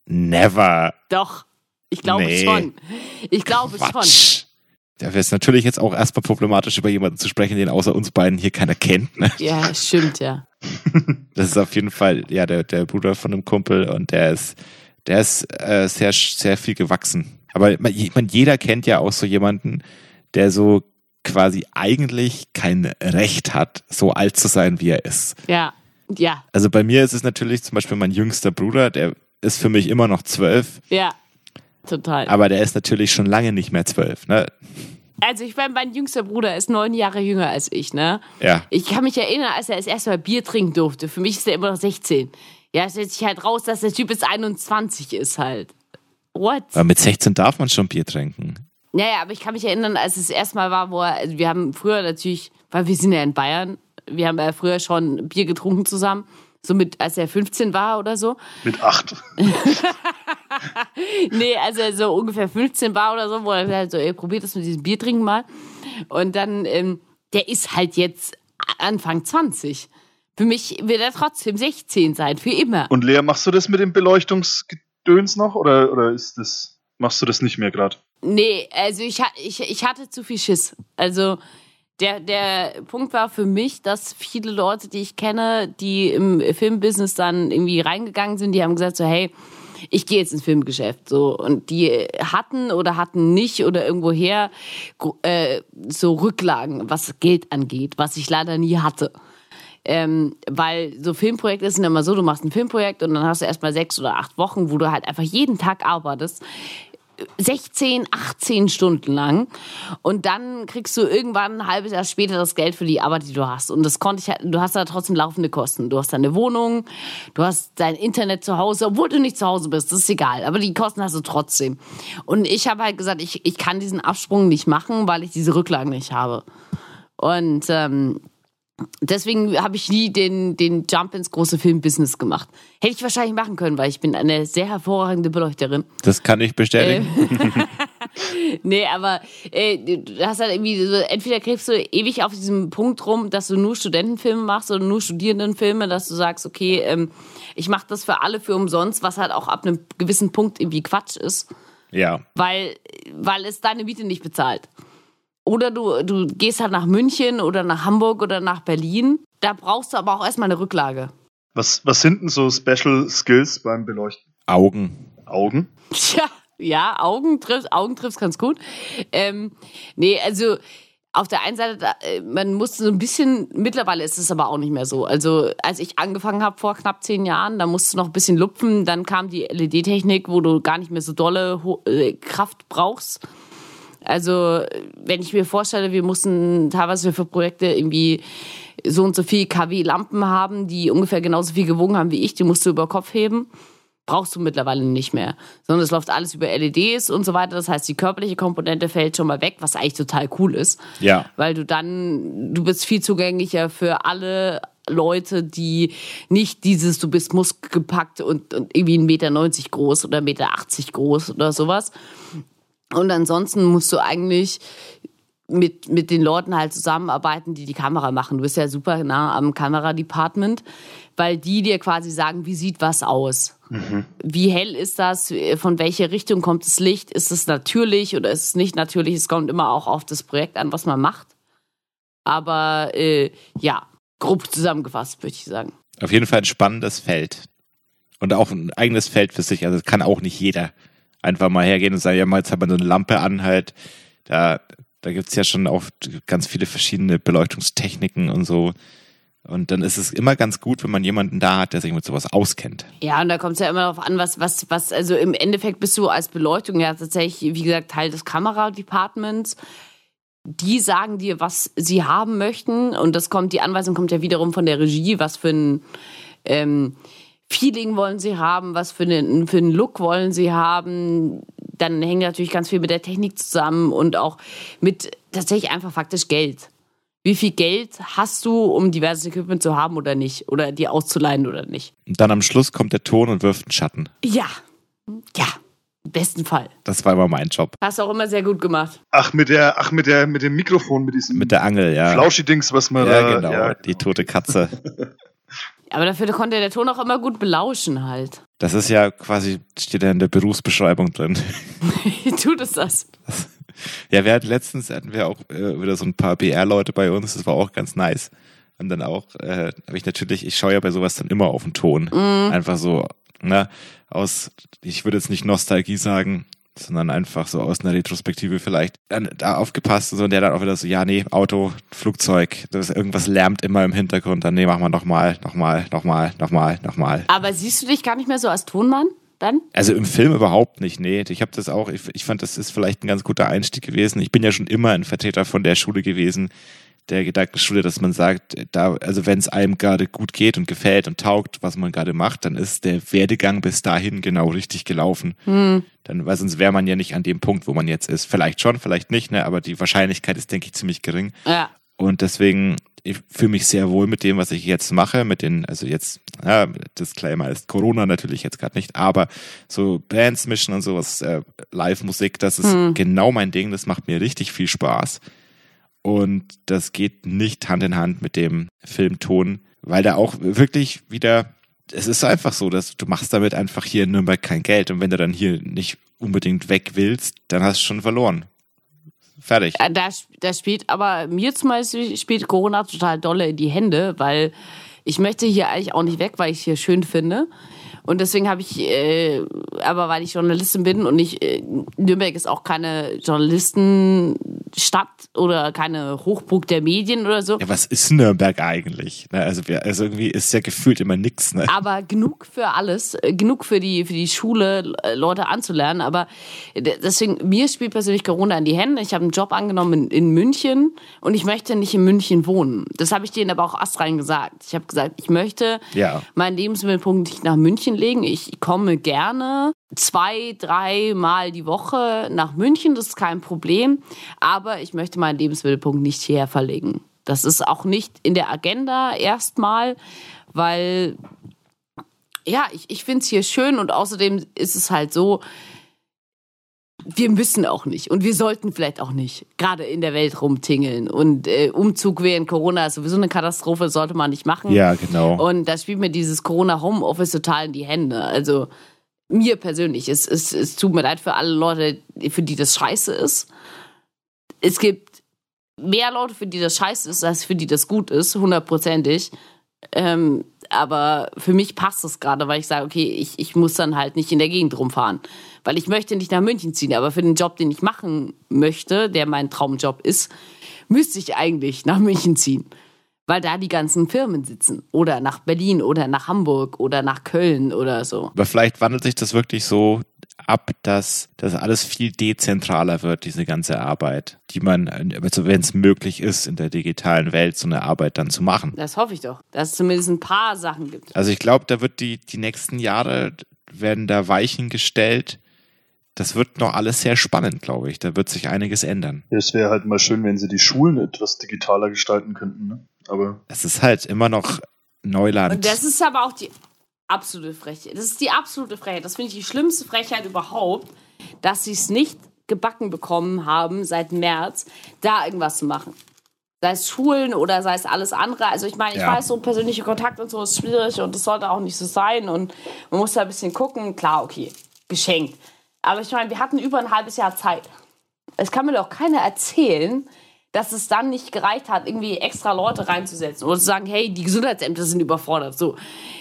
S2: Never.
S3: Doch, ich glaube
S2: Nee.
S3: schon. Ich glaube schon.
S2: Quatsch. Da wäre es natürlich jetzt auch erstmal problematisch, über jemanden zu sprechen, den außer uns beiden hier keiner kennt. Ne?
S3: Ja, stimmt, ja. <laughs>
S2: Das ist auf jeden Fall ja der, der Bruder von einem Kumpel und der ist, der ist äh, sehr, sehr viel gewachsen. Aber man, ich meine, jeder kennt ja auch so jemanden, der so quasi eigentlich kein Recht hat, so alt zu sein, wie er ist.
S3: Ja, ja,
S2: Also bei mir ist es natürlich zum Beispiel mein jüngster Bruder, der ist für mich immer noch zwölf,
S3: ja. Total.
S2: aber der ist natürlich schon lange nicht mehr zwölf. Ne?
S3: Also ich meine, mein jüngster Bruder ist neun Jahre jünger als ich, ne?
S2: Ja,
S3: Ich kann mich erinnern, als er das erste Mal Bier trinken durfte. Für mich ist er immer noch 16. Ja, es stellt sich halt raus, dass der Typ jetzt 21 ist halt. What?
S2: aber mit 16 darf man schon Bier trinken.
S3: Naja, aber ich kann mich erinnern, als es das erste Mal war, wo er, also wir haben früher natürlich, weil wir sind ja in Bayern, wir haben ja früher schon Bier getrunken zusammen. So mit, als er 15 war oder so.
S4: Mit acht. <laughs>
S3: Nee, als er so ungefähr 15 war oder so, wo er halt so, ey, probiert das mit diesem Bier trinken mal. Und dann, ähm, der ist halt jetzt Anfang 20. Für mich wird er trotzdem 16 sein, für immer.
S4: Und Lea, machst du das mit dem Beleuchtungsgedöns noch oder, oder ist das, machst du das nicht mehr gerade?
S3: Nee, also ich, ich, ich hatte zu viel Schiss. Also der, der Punkt war für mich, dass viele Leute, die ich kenne, die im Filmbusiness dann irgendwie reingegangen sind, die haben gesagt so, hey, ich gehe jetzt ins Filmgeschäft. So. Und die hatten oder hatten nicht oder irgendwoher äh, so Rücklagen, was Geld angeht, was ich leider nie hatte. Ähm, weil so Filmprojekte sind immer so, du machst ein Filmprojekt und dann hast du erstmal sechs oder acht Wochen, wo du halt einfach jeden Tag arbeitest 16, 18 Stunden lang. Und dann kriegst du irgendwann ein halbes Jahr später das Geld für die Arbeit, die du hast. Und das konnte ich halt, du hast da trotzdem laufende Kosten. Du hast deine Wohnung, du hast dein Internet zu Hause, obwohl du nicht zu Hause bist, das ist egal. Aber die Kosten hast du trotzdem. Und ich habe halt gesagt, ich, ich kann diesen Absprung nicht machen, weil ich diese Rücklagen nicht habe. Und ähm, deswegen habe ich nie den, den Jump ins große Filmbusiness gemacht. Hätte ich wahrscheinlich machen können, weil ich bin eine sehr hervorragende Beleuchterin.
S2: Das kann ich bestätigen. <laughs>
S3: Nee, aber äh, du hast halt irgendwie so, entweder kriegst du ewig auf diesem Punkt rum, dass du nur Studentenfilme machst oder nur Studierendenfilme, dass du sagst, okay, ähm, ich mache das für alle für umsonst, was halt auch ab einem gewissen Punkt irgendwie Quatsch ist,
S2: ja.
S3: weil, weil es deine Miete nicht bezahlt. Oder du, du gehst halt nach München oder nach Hamburg oder nach Berlin. Da brauchst du aber auch erstmal eine Rücklage.
S4: Was, was sind denn so Special Skills beim Beleuchten?
S2: Augen.
S4: Augen?
S3: Tja, ja, Augen trifft, Augen trifft ganz gut. Ähm, nee, also auf der einen Seite, äh, man musste so ein bisschen, mittlerweile ist es aber auch nicht mehr so. Also als ich angefangen habe vor knapp zehn Jahren, da musst du noch ein bisschen lupfen, dann kam die LED-Technik, wo du gar nicht mehr so dolle äh, Kraft brauchst. Also wenn ich mir vorstelle, wir mussten teilweise für Projekte irgendwie so und so viel kW Lampen haben, die ungefähr genauso viel gewogen haben wie ich, die musst du über Kopf heben brauchst du mittlerweile nicht mehr, sondern es läuft alles über LEDs und so weiter. Das heißt, die körperliche Komponente fällt schon mal weg, was eigentlich total cool ist.
S2: Ja.
S3: Weil du dann, du bist viel zugänglicher für alle Leute, die nicht dieses, du bist muskelgepackt und, und irgendwie 1,90 Meter groß oder 1,80 Meter groß oder sowas. Und ansonsten musst du eigentlich mit, mit den Leuten halt zusammenarbeiten, die die Kamera machen. Du bist ja super nah am Kameradepartment, weil die dir quasi sagen, wie sieht was aus? Wie hell ist das? Von welcher Richtung kommt das Licht? Ist es natürlich oder ist es nicht natürlich? Es kommt immer auch auf das Projekt an, was man macht. Aber äh, ja, grob zusammengefasst, würde ich sagen.
S2: Auf jeden Fall ein spannendes Feld. Und auch ein eigenes Feld für sich. Also das kann auch nicht jeder einfach mal hergehen und sagen, ja, mal jetzt hat man so eine Lampe an halt. Da, da gibt's ja schon auch ganz viele verschiedene Beleuchtungstechniken und so. Und dann ist es immer ganz gut, wenn man jemanden da hat, der sich mit sowas auskennt.
S3: Ja, und da kommt es ja immer darauf an, was, was, was, also im Endeffekt bist du als Beleuchtung ja tatsächlich, wie gesagt, Teil des Kameradepartments. Die sagen dir, was sie haben möchten. Und das kommt, die Anweisung kommt ja wiederum von der Regie, was für ein ähm, Feeling wollen sie haben, was für einen, für einen Look wollen sie haben. Dann hängt natürlich ganz viel mit der Technik zusammen und auch mit tatsächlich einfach faktisch Geld wie viel Geld hast du, um diverses Equipment zu haben oder nicht? Oder dir auszuleihen oder nicht?
S2: Und dann am Schluss kommt der Ton und wirft einen Schatten.
S3: Ja. Ja. Im besten Fall.
S2: Das war immer mein Job.
S3: Hast du auch immer sehr gut gemacht.
S4: Ach, mit der, ach, mit der, mit dem Mikrofon, mit diesem
S2: Mit der Angel, ja.
S4: Flauschi-Dings, was man
S2: ja,
S4: da.
S2: genau.
S4: Ja,
S2: Die tote Katze. <laughs>
S3: Aber dafür konnte der Ton auch immer gut belauschen halt.
S2: Das ist ja quasi, steht ja in der Berufsbeschreibung drin. <laughs>
S3: Tut es das?
S2: Ja, wir hatten letztens hatten wir auch äh, wieder so ein paar BR-Leute bei uns, das war auch ganz nice. Und dann auch, äh, habe ich natürlich, ich schaue ja bei sowas dann immer auf den Ton. Einfach so, ne, aus, ich würde jetzt nicht Nostalgie sagen, sondern einfach so aus einer Retrospektive vielleicht dann da aufgepasst und so und der dann auch wieder so, ja, nee, Auto, Flugzeug, das irgendwas lärmt immer im Hintergrund, dann nee, machen wir nochmal, nochmal, nochmal, nochmal, nochmal.
S3: Aber siehst du dich gar nicht mehr so als Tonmann dann?
S2: Also im Film überhaupt nicht, nee. Ich habe das auch, ich, ich fand, das ist vielleicht ein ganz guter Einstieg gewesen. Ich bin ja schon immer ein Vertreter von der Schule gewesen, der Gedankenschule, dass man sagt, da, also wenn es einem gerade gut geht und gefällt und taugt, was man gerade macht, dann ist der Werdegang bis dahin genau richtig gelaufen. Dann, weil sonst wäre man ja nicht an dem Punkt, wo man jetzt ist. Vielleicht schon, vielleicht nicht, ne, aber die Wahrscheinlichkeit ist, denke ich, ziemlich gering.
S3: Ja.
S2: Und deswegen, ich fühle mich sehr wohl mit dem, was ich jetzt mache, mit den, also jetzt, ja, Disclaimer ist Corona natürlich jetzt gerade nicht, aber so Bands mischen und sowas, äh, Live-Musik, das ist genau mein Ding, das macht mir richtig viel Spaß. Und das geht nicht Hand in Hand mit dem Filmton, weil da auch wirklich wieder, es ist einfach so, dass du machst damit einfach hier in Nürnberg kein Geld und wenn du dann hier nicht unbedingt weg willst, dann hast du schon verloren. Fertig.
S3: Äh, Da, da spielt aber mir zum Beispiel spielt Corona total dolle in die Hände, weil ich möchte hier eigentlich auch nicht weg, weil ich es hier schön finde. Und deswegen habe ich, äh, aber weil ich Journalistin bin und ich, äh, Nürnberg ist auch keine Stadt oder keine Hochburg der Medien oder so.
S2: Ja, was ist Nürnberg eigentlich? Ne, also, wir, also irgendwie ist ja gefühlt immer nix. Ne?
S3: Aber genug für alles, äh, genug für die, für die Schule, äh, Leute anzulernen. Aber d- deswegen, mir spielt persönlich Corona in die Hände. Ich habe einen Job angenommen in, in München und ich möchte nicht in München wohnen. Das habe ich denen aber auch astrein gesagt. Ich habe gesagt, ich möchte
S2: Ja.
S3: meinen Lebensmittelpunkt nicht nach München legen. Ich komme gerne zwei, drei Mal die Woche nach München. Das ist kein Problem. Aber ich möchte meinen Lebensmittelpunkt nicht hierher verlegen. Das ist auch nicht in der Agenda erstmal, weil ja, ich, ich finde es hier schön und außerdem ist es halt so, wir müssen auch nicht und wir sollten vielleicht auch nicht gerade in der Welt rumtingeln und äh, Umzug während Corona ist sowieso eine Katastrophe, sollte man nicht machen.
S2: Ja, genau.
S3: Und da spielt mir dieses Corona-Homeoffice total in die Hände. Also mir persönlich, es, es, es tut mir leid für alle Leute, für die das scheiße ist. Es gibt mehr Leute, für die das scheiße ist, als für die das gut ist, hundertprozentig. Ähm, aber für mich passt es gerade, weil ich sage, okay, ich, ich muss dann halt nicht in der Gegend rumfahren. Weil ich möchte nicht nach München ziehen, aber für den Job, den ich machen möchte, der mein Traumjob ist, müsste ich eigentlich nach München ziehen. Weil da die ganzen Firmen sitzen. Oder nach Berlin oder nach Hamburg oder nach Köln oder so.
S2: Aber vielleicht wandelt sich das wirklich so ab, dass das alles viel dezentraler wird, diese ganze Arbeit, die man, also wenn es möglich ist, in der digitalen Welt so eine Arbeit dann zu machen.
S3: Das hoffe ich doch, dass es zumindest ein paar Sachen gibt.
S2: Also ich glaube, da wird die, die nächsten Jahre werden da Weichen gestellt. Das wird noch alles sehr spannend, glaube ich. Da wird sich einiges ändern.
S4: Es wäre halt mal schön, wenn sie die Schulen etwas digitaler gestalten könnten. Ne? Aber
S2: Es ist halt immer noch Neuland.
S3: Und das ist aber auch die absolute Frechheit. Das ist die absolute Frechheit. Das finde ich die schlimmste Frechheit überhaupt, dass sie es nicht gebacken bekommen haben seit März, da irgendwas zu machen. Sei es Schulen oder sei es alles andere. Also ich meine, ich
S2: Ja.
S3: weiß, so persönliche Kontakt und so ist schwierig und das sollte auch nicht so sein. Und man muss da ein bisschen gucken. Klar, okay, geschenkt. Aber ich meine, wir hatten über ein halbes Jahr Zeit. Es kann mir doch keiner erzählen, dass es dann nicht gereicht hat, irgendwie extra Leute reinzusetzen oder zu sagen, hey, die Gesundheitsämter sind überfordert. So,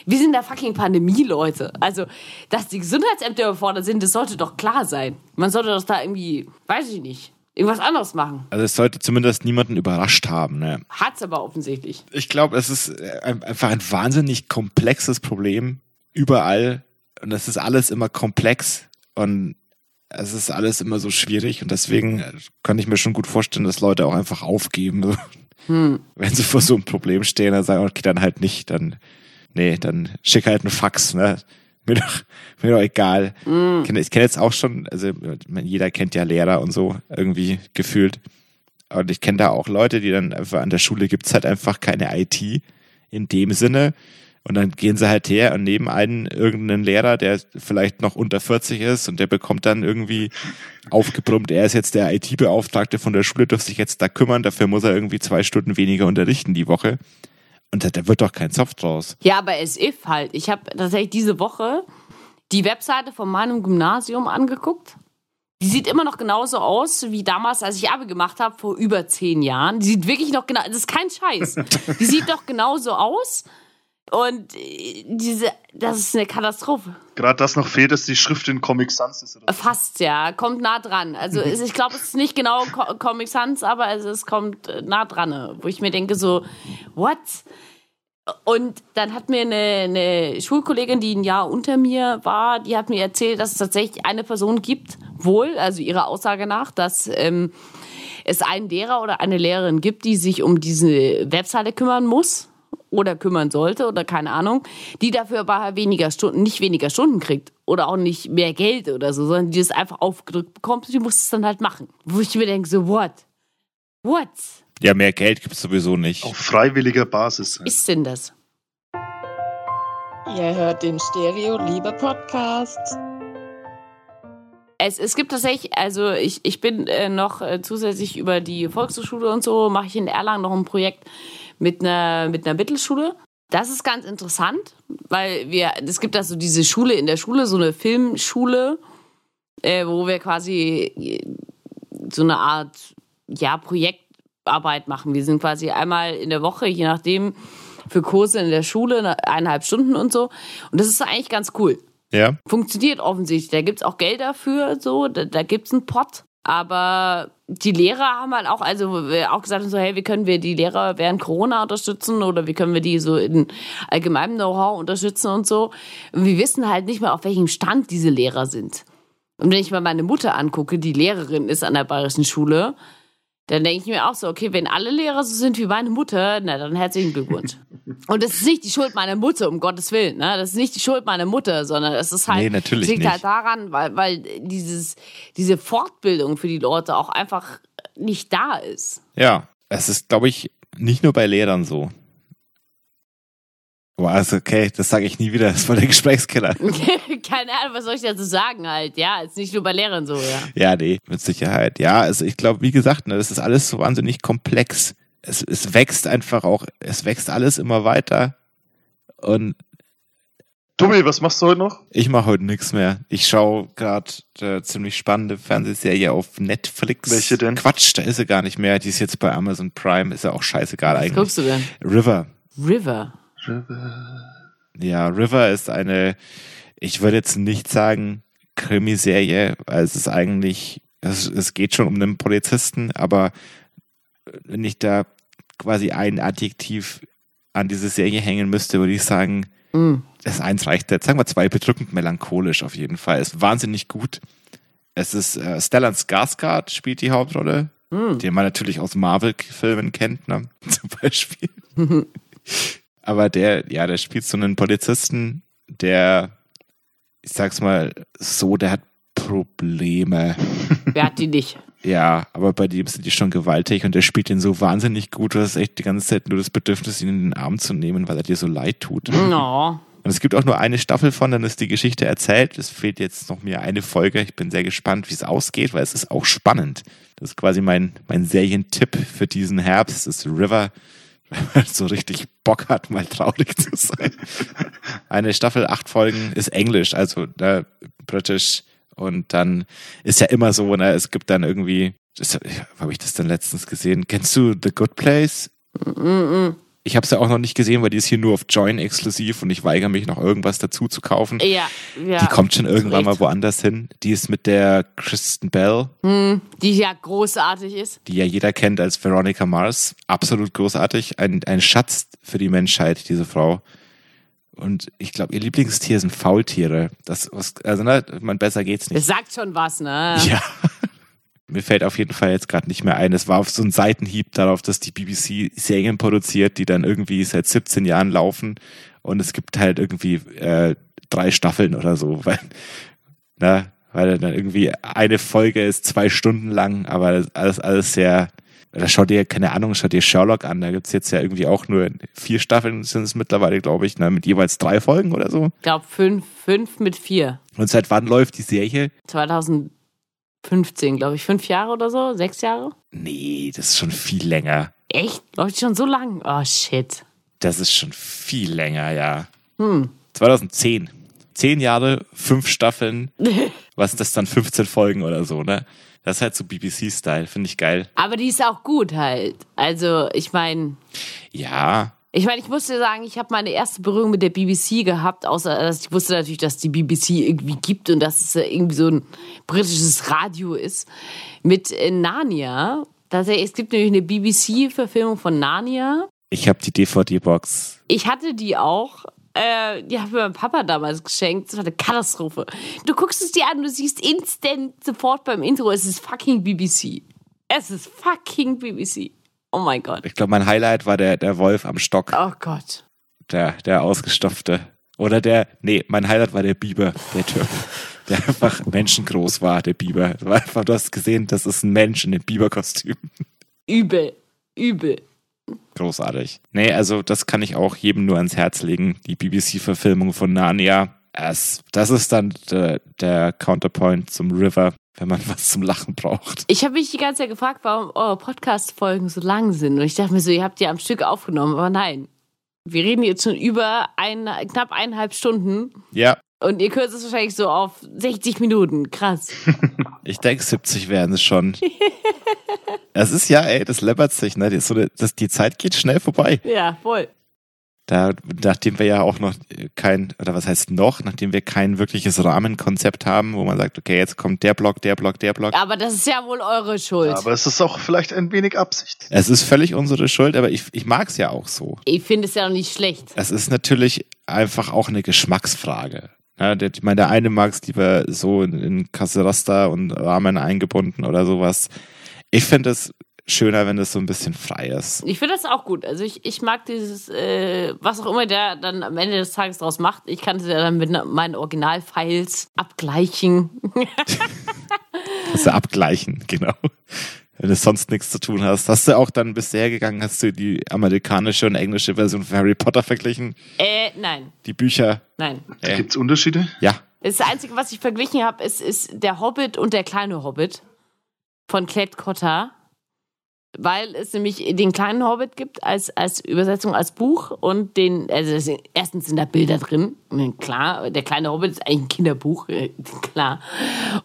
S3: wir sind in der fucking Pandemie, Leute. Also, dass die Gesundheitsämter überfordert sind, das sollte doch klar sein. Man sollte doch da irgendwie, weiß ich nicht, irgendwas anderes machen.
S2: Also es sollte zumindest niemanden überrascht haben. Ne?
S3: Hat's aber offensichtlich.
S2: Ich glaube, es ist äh, ein- einfach ein wahnsinnig komplexes Problem überall und es ist alles immer komplex und es ist alles immer so schwierig und deswegen äh, kann ich mir schon gut vorstellen, dass Leute auch einfach aufgeben, so. wenn sie vor so einem Problem stehen, dann sagen, okay, dann halt nicht, dann nee, dann schick halt einen Fax, ne? <laughs> Mir doch, mir doch egal. Ich kenne kenn jetzt auch schon, also jeder kennt ja Lehrer und so irgendwie gefühlt. Und ich kenne da auch Leute, die dann einfach an der Schule gibt's halt einfach keine IT in dem Sinne. Und dann gehen sie halt her und nehmen einen irgendeinen Lehrer, der vielleicht noch unter 40 ist und der bekommt dann irgendwie aufgebrummt, er ist jetzt der IT-Beauftragte von der Schule, darf sich jetzt da kümmern, dafür muss er irgendwie zwei Stunden weniger unterrichten die Woche. Und da, wird doch kein Soft draus.
S3: Ja, aber as if halt. Ich habe tatsächlich diese Woche die Webseite von meinem Gymnasium angeguckt. Die sieht immer noch genauso aus wie damals, als ich Abi gemacht habe, vor über zehn Jahren. Die sieht wirklich noch genau, das ist kein Scheiß. Die sieht doch genauso aus. Und äh, diese, das ist eine Katastrophe.
S4: gerade das noch fehlt, dass die Schrift in Comic Sans ist. Oder?
S3: Fast, ja. Kommt nah dran. Also es- ich glaube, es ist nicht genau Co Comic Sans, aber es, es kommt äh, nah dran. Wo ich mir denke so, what? Und dann hat mir eine, eine Schulkollegin, die ein Jahr unter mir war, die hat mir erzählt, dass es tatsächlich eine Person gibt, wohl, also ihrer Aussage nach, dass ähm, es einen Lehrer oder eine Lehrerin gibt, die sich um diese Webseite kümmern muss oder kümmern sollte oder keine Ahnung, die dafür aber weniger Stunden, nicht weniger Stunden kriegt oder auch nicht mehr Geld oder so, sondern die das einfach aufgedrückt bekommt und die muss es dann halt machen. Wo ich mir denke, so, what? What
S2: Ja, mehr Geld gibt's sowieso nicht.
S4: Auf freiwilliger Basis.
S3: ist denn das?
S8: Ihr hört den Stereo Liebe Podcast.
S3: Es, es gibt tatsächlich, also ich, ich bin äh, noch äh, zusätzlich über die Volkshochschule und so, mache ich in Erlangen noch ein Projekt mit einer, mit einer Mittelschule. Das ist ganz interessant, weil wir, es gibt da so diese Schule in der Schule, so eine Filmschule, äh, wo wir quasi äh, so eine Art, ja, Projektarbeit machen. Wir sind quasi einmal in der Woche, je nachdem, für Kurse in der Schule, eineinhalb Stunden und so. Und das ist eigentlich ganz cool
S2: Ja?
S3: funktioniert offensichtlich. Da gibt's auch Geld dafür, so, da, da gibt's einen Pot. Aber die Lehrer haben halt auch, also wir auch gesagt, so, hey, wie können wir die Lehrer während Corona unterstützen oder wie können wir die so in allgemeinem Know-how unterstützen und so. Und wir wissen halt nicht mehr, auf welchem Stand diese Lehrer sind. Und wenn ich mal meine Mutter angucke, die Lehrerin ist an der bayerischen Schule, dann denke ich mir auch so, okay, wenn alle Lehrer so sind wie meine Mutter, na dann herzlichen Glückwunsch. <laughs> Und das ist nicht die Schuld meiner Mutter, um Gottes Willen. Ne? Das ist nicht die Schuld meiner Mutter, sondern es ist halt,
S2: Nee,
S3: liegt
S2: nicht.
S3: halt daran, weil, weil dieses, diese Fortbildung für die Leute auch einfach nicht da ist.
S2: Ja, es ist, glaube ich, nicht nur bei Lehrern so. Boah, also okay, das sage ich nie wieder, das war der <laughs> Gesprächskiller. <laughs>
S3: Keine Ahnung, was soll ich dazu sagen halt. Ja, ist nicht nur bei Lehrern so, ja.
S2: Ja, nee, mit Sicherheit. Ja, also ich glaube, wie gesagt, ne, das ist alles so wahnsinnig komplex. Es, es wächst einfach auch, es wächst alles immer weiter. Und
S4: Tommy, was machst du heute noch?
S2: ich mache heute nichts mehr. Ich schaue gerade äh, ziemlich spannende Fernsehserie auf Netflix.
S4: Welche denn?
S2: Quatsch, da ist sie gar nicht mehr. Die ist jetzt bei Amazon Prime, ist ja auch scheißegal
S3: Was
S2: eigentlich.
S3: guckst du denn?
S2: River.
S3: River.
S2: Ja, River ist eine, ich würde jetzt nicht sagen Krimiserie, weil es ist eigentlich, es, es geht schon um einen Polizisten, aber wenn ich da quasi ein Adjektiv an diese Serie hängen müsste, würde ich sagen,
S3: Mm.
S2: das eins reicht jetzt, sagen wir zwei, bedrückend melancholisch auf jeden Fall. Ist wahnsinnig gut. Es ist äh, Stellan Skarsgård spielt die Hauptrolle,
S3: Mm.
S2: den man natürlich aus Marvel-Filmen kennt, ne? <laughs> zum Beispiel. <laughs> Aber der, ja, der spielt so einen Polizisten, der, ich sag's mal so, der hat Probleme. <laughs>
S3: Wer hat die nicht?
S2: Ja, aber bei dem sind die schon gewaltig und der spielt den so wahnsinnig gut, du hast echt die ganze Zeit nur das Bedürfnis, ihn in den Arm zu nehmen, weil er dir so leid tut.
S3: No.
S2: Und es gibt auch nur eine Staffel von, dann ist die Geschichte erzählt. Es fehlt jetzt noch mir eine Folge. Ich bin sehr gespannt, wie es ausgeht, weil es ist auch spannend. Das ist quasi mein, mein Serientipp für diesen Herbst. Das ist River, so richtig Bock hat, mal traurig zu sein. Eine Staffel, acht Folgen ist Englisch, also ne, britisch. Und dann ist ja immer so, ne, es gibt dann irgendwie, habe ich das denn letztens gesehen? Kennst du The Good Place? Ich habe es ja auch noch nicht gesehen, weil die ist hier nur auf Join exklusiv und ich weigere mich noch irgendwas dazu zu kaufen.
S3: Ja, ja.
S2: die kommt schon irgendwann mal woanders hin. Die ist mit der Kristen Bell,
S3: Die ja großartig ist.
S2: die ja jeder kennt als Veronica Mars. Absolut großartig. Ein, ein Schatz für die Menschheit, diese Frau. Und ich glaube, ihr Lieblingstier sind Faultiere. Das, was, also, ne, man besser geht's
S3: Das
S2: nicht.
S3: sagt schon was, ne?
S2: Ja. <laughs> Mir fällt auf jeden Fall jetzt gerade nicht mehr ein. Es war auf so ein Seitenhieb darauf, dass die BBC Serien produziert, die dann irgendwie seit 17 Jahren laufen. Und es gibt halt irgendwie äh, drei Staffeln oder so, <laughs> weil, na, weil dann irgendwie eine Folge ist zwei Stunden lang, aber das ist alles, alles sehr, da schaut dir, keine Ahnung, schaut dir Sherlock an, da gibt's jetzt ja irgendwie auch nur vier Staffeln sind es mittlerweile, glaube ich, ne, mit jeweils drei Folgen oder so.
S3: Ich glaube fünf, fünf mit vier.
S2: Und seit wann läuft die Serie?
S3: 2015, glaube ich. Fünf Jahre oder so? Sechs Jahre?
S2: Nee, das ist schon viel länger.
S3: Echt? Läuft schon so lang? Oh, shit.
S2: Das ist schon viel länger, ja.
S3: Hm.
S2: 2010. Zehn Jahre, fünf Staffeln. <laughs> Was ist das dann? 15 Folgen oder so, ne? Das ist halt so BBC-Style, finde ich geil.
S3: Aber die ist auch gut halt. Also, ich meine,
S2: Ja,
S3: ich meine, ich muss dir sagen, ich habe meine erste Berührung mit der BBC gehabt, außer dass ich wusste natürlich, dass die BBC irgendwie gibt und dass es irgendwie so ein britisches Radio ist. Mit äh, Narnia. Tatsächlich, es gibt nämlich eine BBC-Verfilmung von Narnia.
S2: ich habe die DVD-Box.
S3: Ich hatte die auch. Äh, die hat mir mein Papa damals geschenkt. Das war eine Katastrophe. Du guckst es dir an, du siehst instant sofort beim Intro, es ist fucking BBC. Es ist fucking BBC. Oh mein Gott.
S2: Ich glaube, mein Highlight war der, der Wolf am Stock,
S3: Oh Gott.
S2: der, der ausgestopfte. Oder der, nee, mein Highlight war der Biber, der Typ, <laughs> der einfach menschengroß war, der Biber. Das war einfach, du hast gesehen, das ist ein Mensch in einem Biberkostüm.
S3: Übel. Übel.
S2: Großartig. Nee, also das kann ich auch jedem nur ans Herz legen. Die BBC-Verfilmung von Narnia. Es, das ist dann der, der Counterpoint zum River, wenn man <laughs> was zum Lachen braucht.
S3: Ich habe mich die ganze Zeit gefragt, warum eure Podcast-Folgen so lang sind. Und ich dachte mir so, ihr habt die am Stück aufgenommen. Aber nein. Wir reden jetzt schon über ein, knapp eineinhalb Stunden.
S2: Ja,
S3: Und ihr kürzt es wahrscheinlich so auf 60 Minuten. Krass. <laughs>
S2: ich denke 70 werden es schon. <laughs> Es ist ja, ey, das läppert sich, ne? Das, so das, die Zeit geht schnell vorbei.
S3: Ja, voll.
S2: Da, nachdem wir ja auch noch kein, oder was heißt noch, nachdem wir kein wirkliches Rahmenkonzept haben, wo man sagt, okay, jetzt kommt der Block, der Block, der Block.
S3: Aber das ist ja wohl eure Schuld.
S4: Aber es ist auch vielleicht ein wenig Absicht.
S2: Es ist völlig unsere Schuld, aber ich, ich mag es ja auch so.
S3: ich finde es ja noch nicht schlecht.
S2: Es ist natürlich einfach auch eine Geschmacksfrage. Ja, der, ich meine, der eine mag es lieber so in, in Kasserasta und Rahmen eingebunden oder sowas. Ich finde es schöner, wenn es so ein bisschen frei ist.
S3: Ich finde das auch gut. Also ich, ich mag dieses, äh, was auch immer der dann am Ende des Tages draus macht. Ich kann es ja dann mit meinen Originalfiles abgleichen.
S2: Kannst du abgleichen, <laughs> genau. Wenn du sonst nichts zu tun hast. Hast du auch dann bisher gegangen, hast du die amerikanische und englische Version von Harry Potter verglichen?
S3: äh, nein,
S2: Die Bücher?
S3: nein.
S2: Äh,
S4: Gibt es Unterschiede?
S2: ja.
S3: Das Einzige, was ich verglichen habe, ist, ist der Hobbit und der kleine Hobbit von Klett Cotta. Weil es nämlich den kleinen Hobbit gibt als, als Übersetzung als Buch und den, also es erstens sind da Bilder drin, klar, der kleine Hobbit ist eigentlich ein Kinderbuch, <laughs> klar.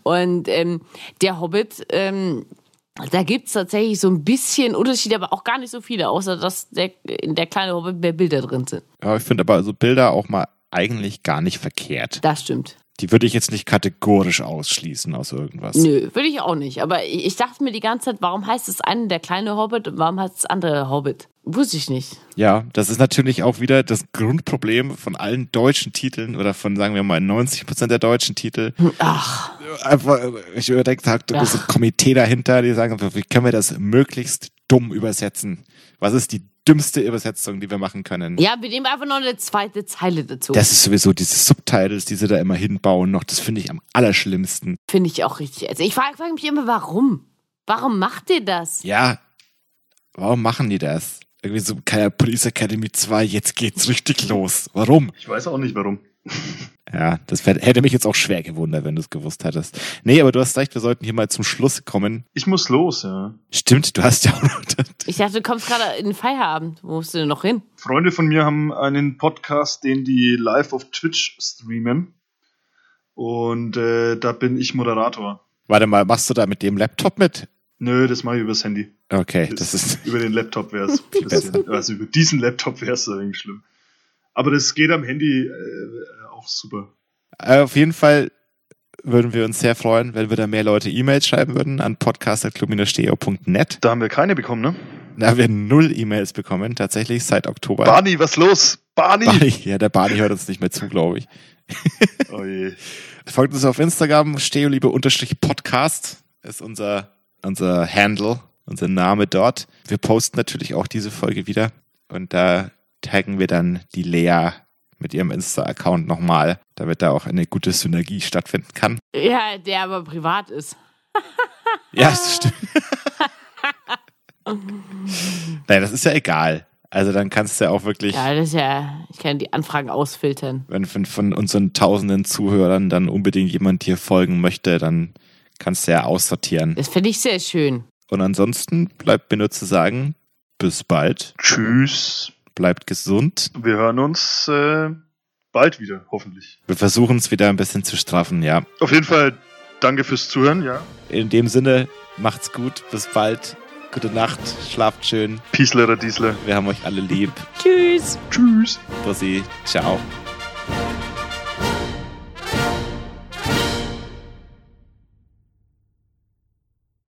S3: Und ähm, der Hobbit, ähm, da gibt's tatsächlich so ein bisschen Unterschiede, aber auch gar nicht so viele, außer dass der, in der kleine Hobbit mehr Bilder drin sind.
S2: ja ich finde aber so Bilder auch mal eigentlich gar nicht verkehrt.
S3: Das stimmt.
S2: Die würde ich jetzt nicht kategorisch ausschließen aus irgendwas.
S3: Nö, würde ich auch nicht. Aber ich dachte mir die ganze Zeit, warum heißt das eine der kleine Hobbit und warum heißt das andere Hobbit? Wusste ich nicht.
S2: Ja, das ist natürlich auch wieder das Grundproblem von allen deutschen Titeln oder von, sagen wir mal, 90 Prozent der deutschen Titel.
S3: Ach,
S2: Einfach, ich überdenke, da ist ein Komitee dahinter, die sagen, wie können wir das möglichst dumm übersetzen? Was ist die dümmste Übersetzung, die wir machen können?
S3: ja, wir nehmen einfach noch eine zweite Zeile dazu.
S2: Das ist sowieso diese Subtitles, die sie da immer hinbauen noch. Das finde ich am allerschlimmsten.
S3: finde ich auch richtig. Also ich frage frag mich immer, warum? Warum macht ihr das?
S2: Ja, warum machen die das? Irgendwie so, keine Police Academy 2, jetzt geht's richtig los. Warum?
S4: Ich weiß auch nicht warum.
S2: Ja, das wär, hätte mich jetzt auch schwer gewundert, wenn du es gewusst hättest. Nee, aber du hast recht, wir sollten hier mal zum Schluss kommen.
S4: Ich muss los, ja.
S2: Stimmt, du hast ja auch noch.
S3: Ich dachte, du kommst gerade in den Feierabend. Wo musst du denn noch hin?
S4: Freunde von mir haben einen Podcast, den die live auf Twitch streamen. Und äh, da bin ich Moderator.
S2: Warte mal, machst du da mit dem Laptop mit?
S4: Nö, das mache ich übers Handy.
S2: Okay, das ist.
S4: über den Laptop wäre <laughs> es Also über diesen Laptop wäre es irgendwie schlimm. Aber das geht am Handy äh, auch super.
S2: Äh, auf jeden Fall würden wir uns sehr freuen, wenn wir da mehr Leute E-Mails schreiben würden an podcast.club-steo.net.
S4: Da haben wir keine bekommen, ne?
S2: Da haben wir null E-Mails bekommen, tatsächlich seit Oktober.
S4: Barney, was los? Barney!
S2: Barney, ja, der Barney hört uns nicht mehr zu, glaube ich. <laughs>
S4: Oh je.
S2: Folgt uns auf Instagram, steoliebe-podcast ist unser, unser Handle, unser Name dort. Wir posten natürlich auch diese Folge wieder und da taggen wir dann die Lea mit ihrem Insta-Account nochmal, damit da auch eine gute Synergie stattfinden kann.
S3: Ja, der aber privat ist. <laughs>
S2: Ja, das stimmt. <laughs> Nein, das ist ja egal. Also dann kannst du ja auch wirklich,
S3: Ja, das ist ja, ich kann die Anfragen ausfiltern.
S2: wenn von, von unseren tausenden Zuhörern dann unbedingt jemand hier folgen möchte, dann kannst du ja aussortieren.
S3: Das finde ich sehr schön.
S2: Und ansonsten bleibt mir nur zu sagen, bis bald,
S4: Tschüss.
S2: Bleibt gesund.
S4: Wir hören uns äh, bald wieder, hoffentlich.
S2: Wir versuchen es wieder ein bisschen zu straffen, ja.
S4: Auf jeden Fall danke fürs Zuhören, ja.
S2: In dem Sinne, macht's gut, bis bald, gute Nacht, schlaft schön,
S4: Piesler, Diesler.
S2: wir haben euch alle lieb.
S3: Tschüss.
S4: Tschüss.
S2: Bussi, ciao.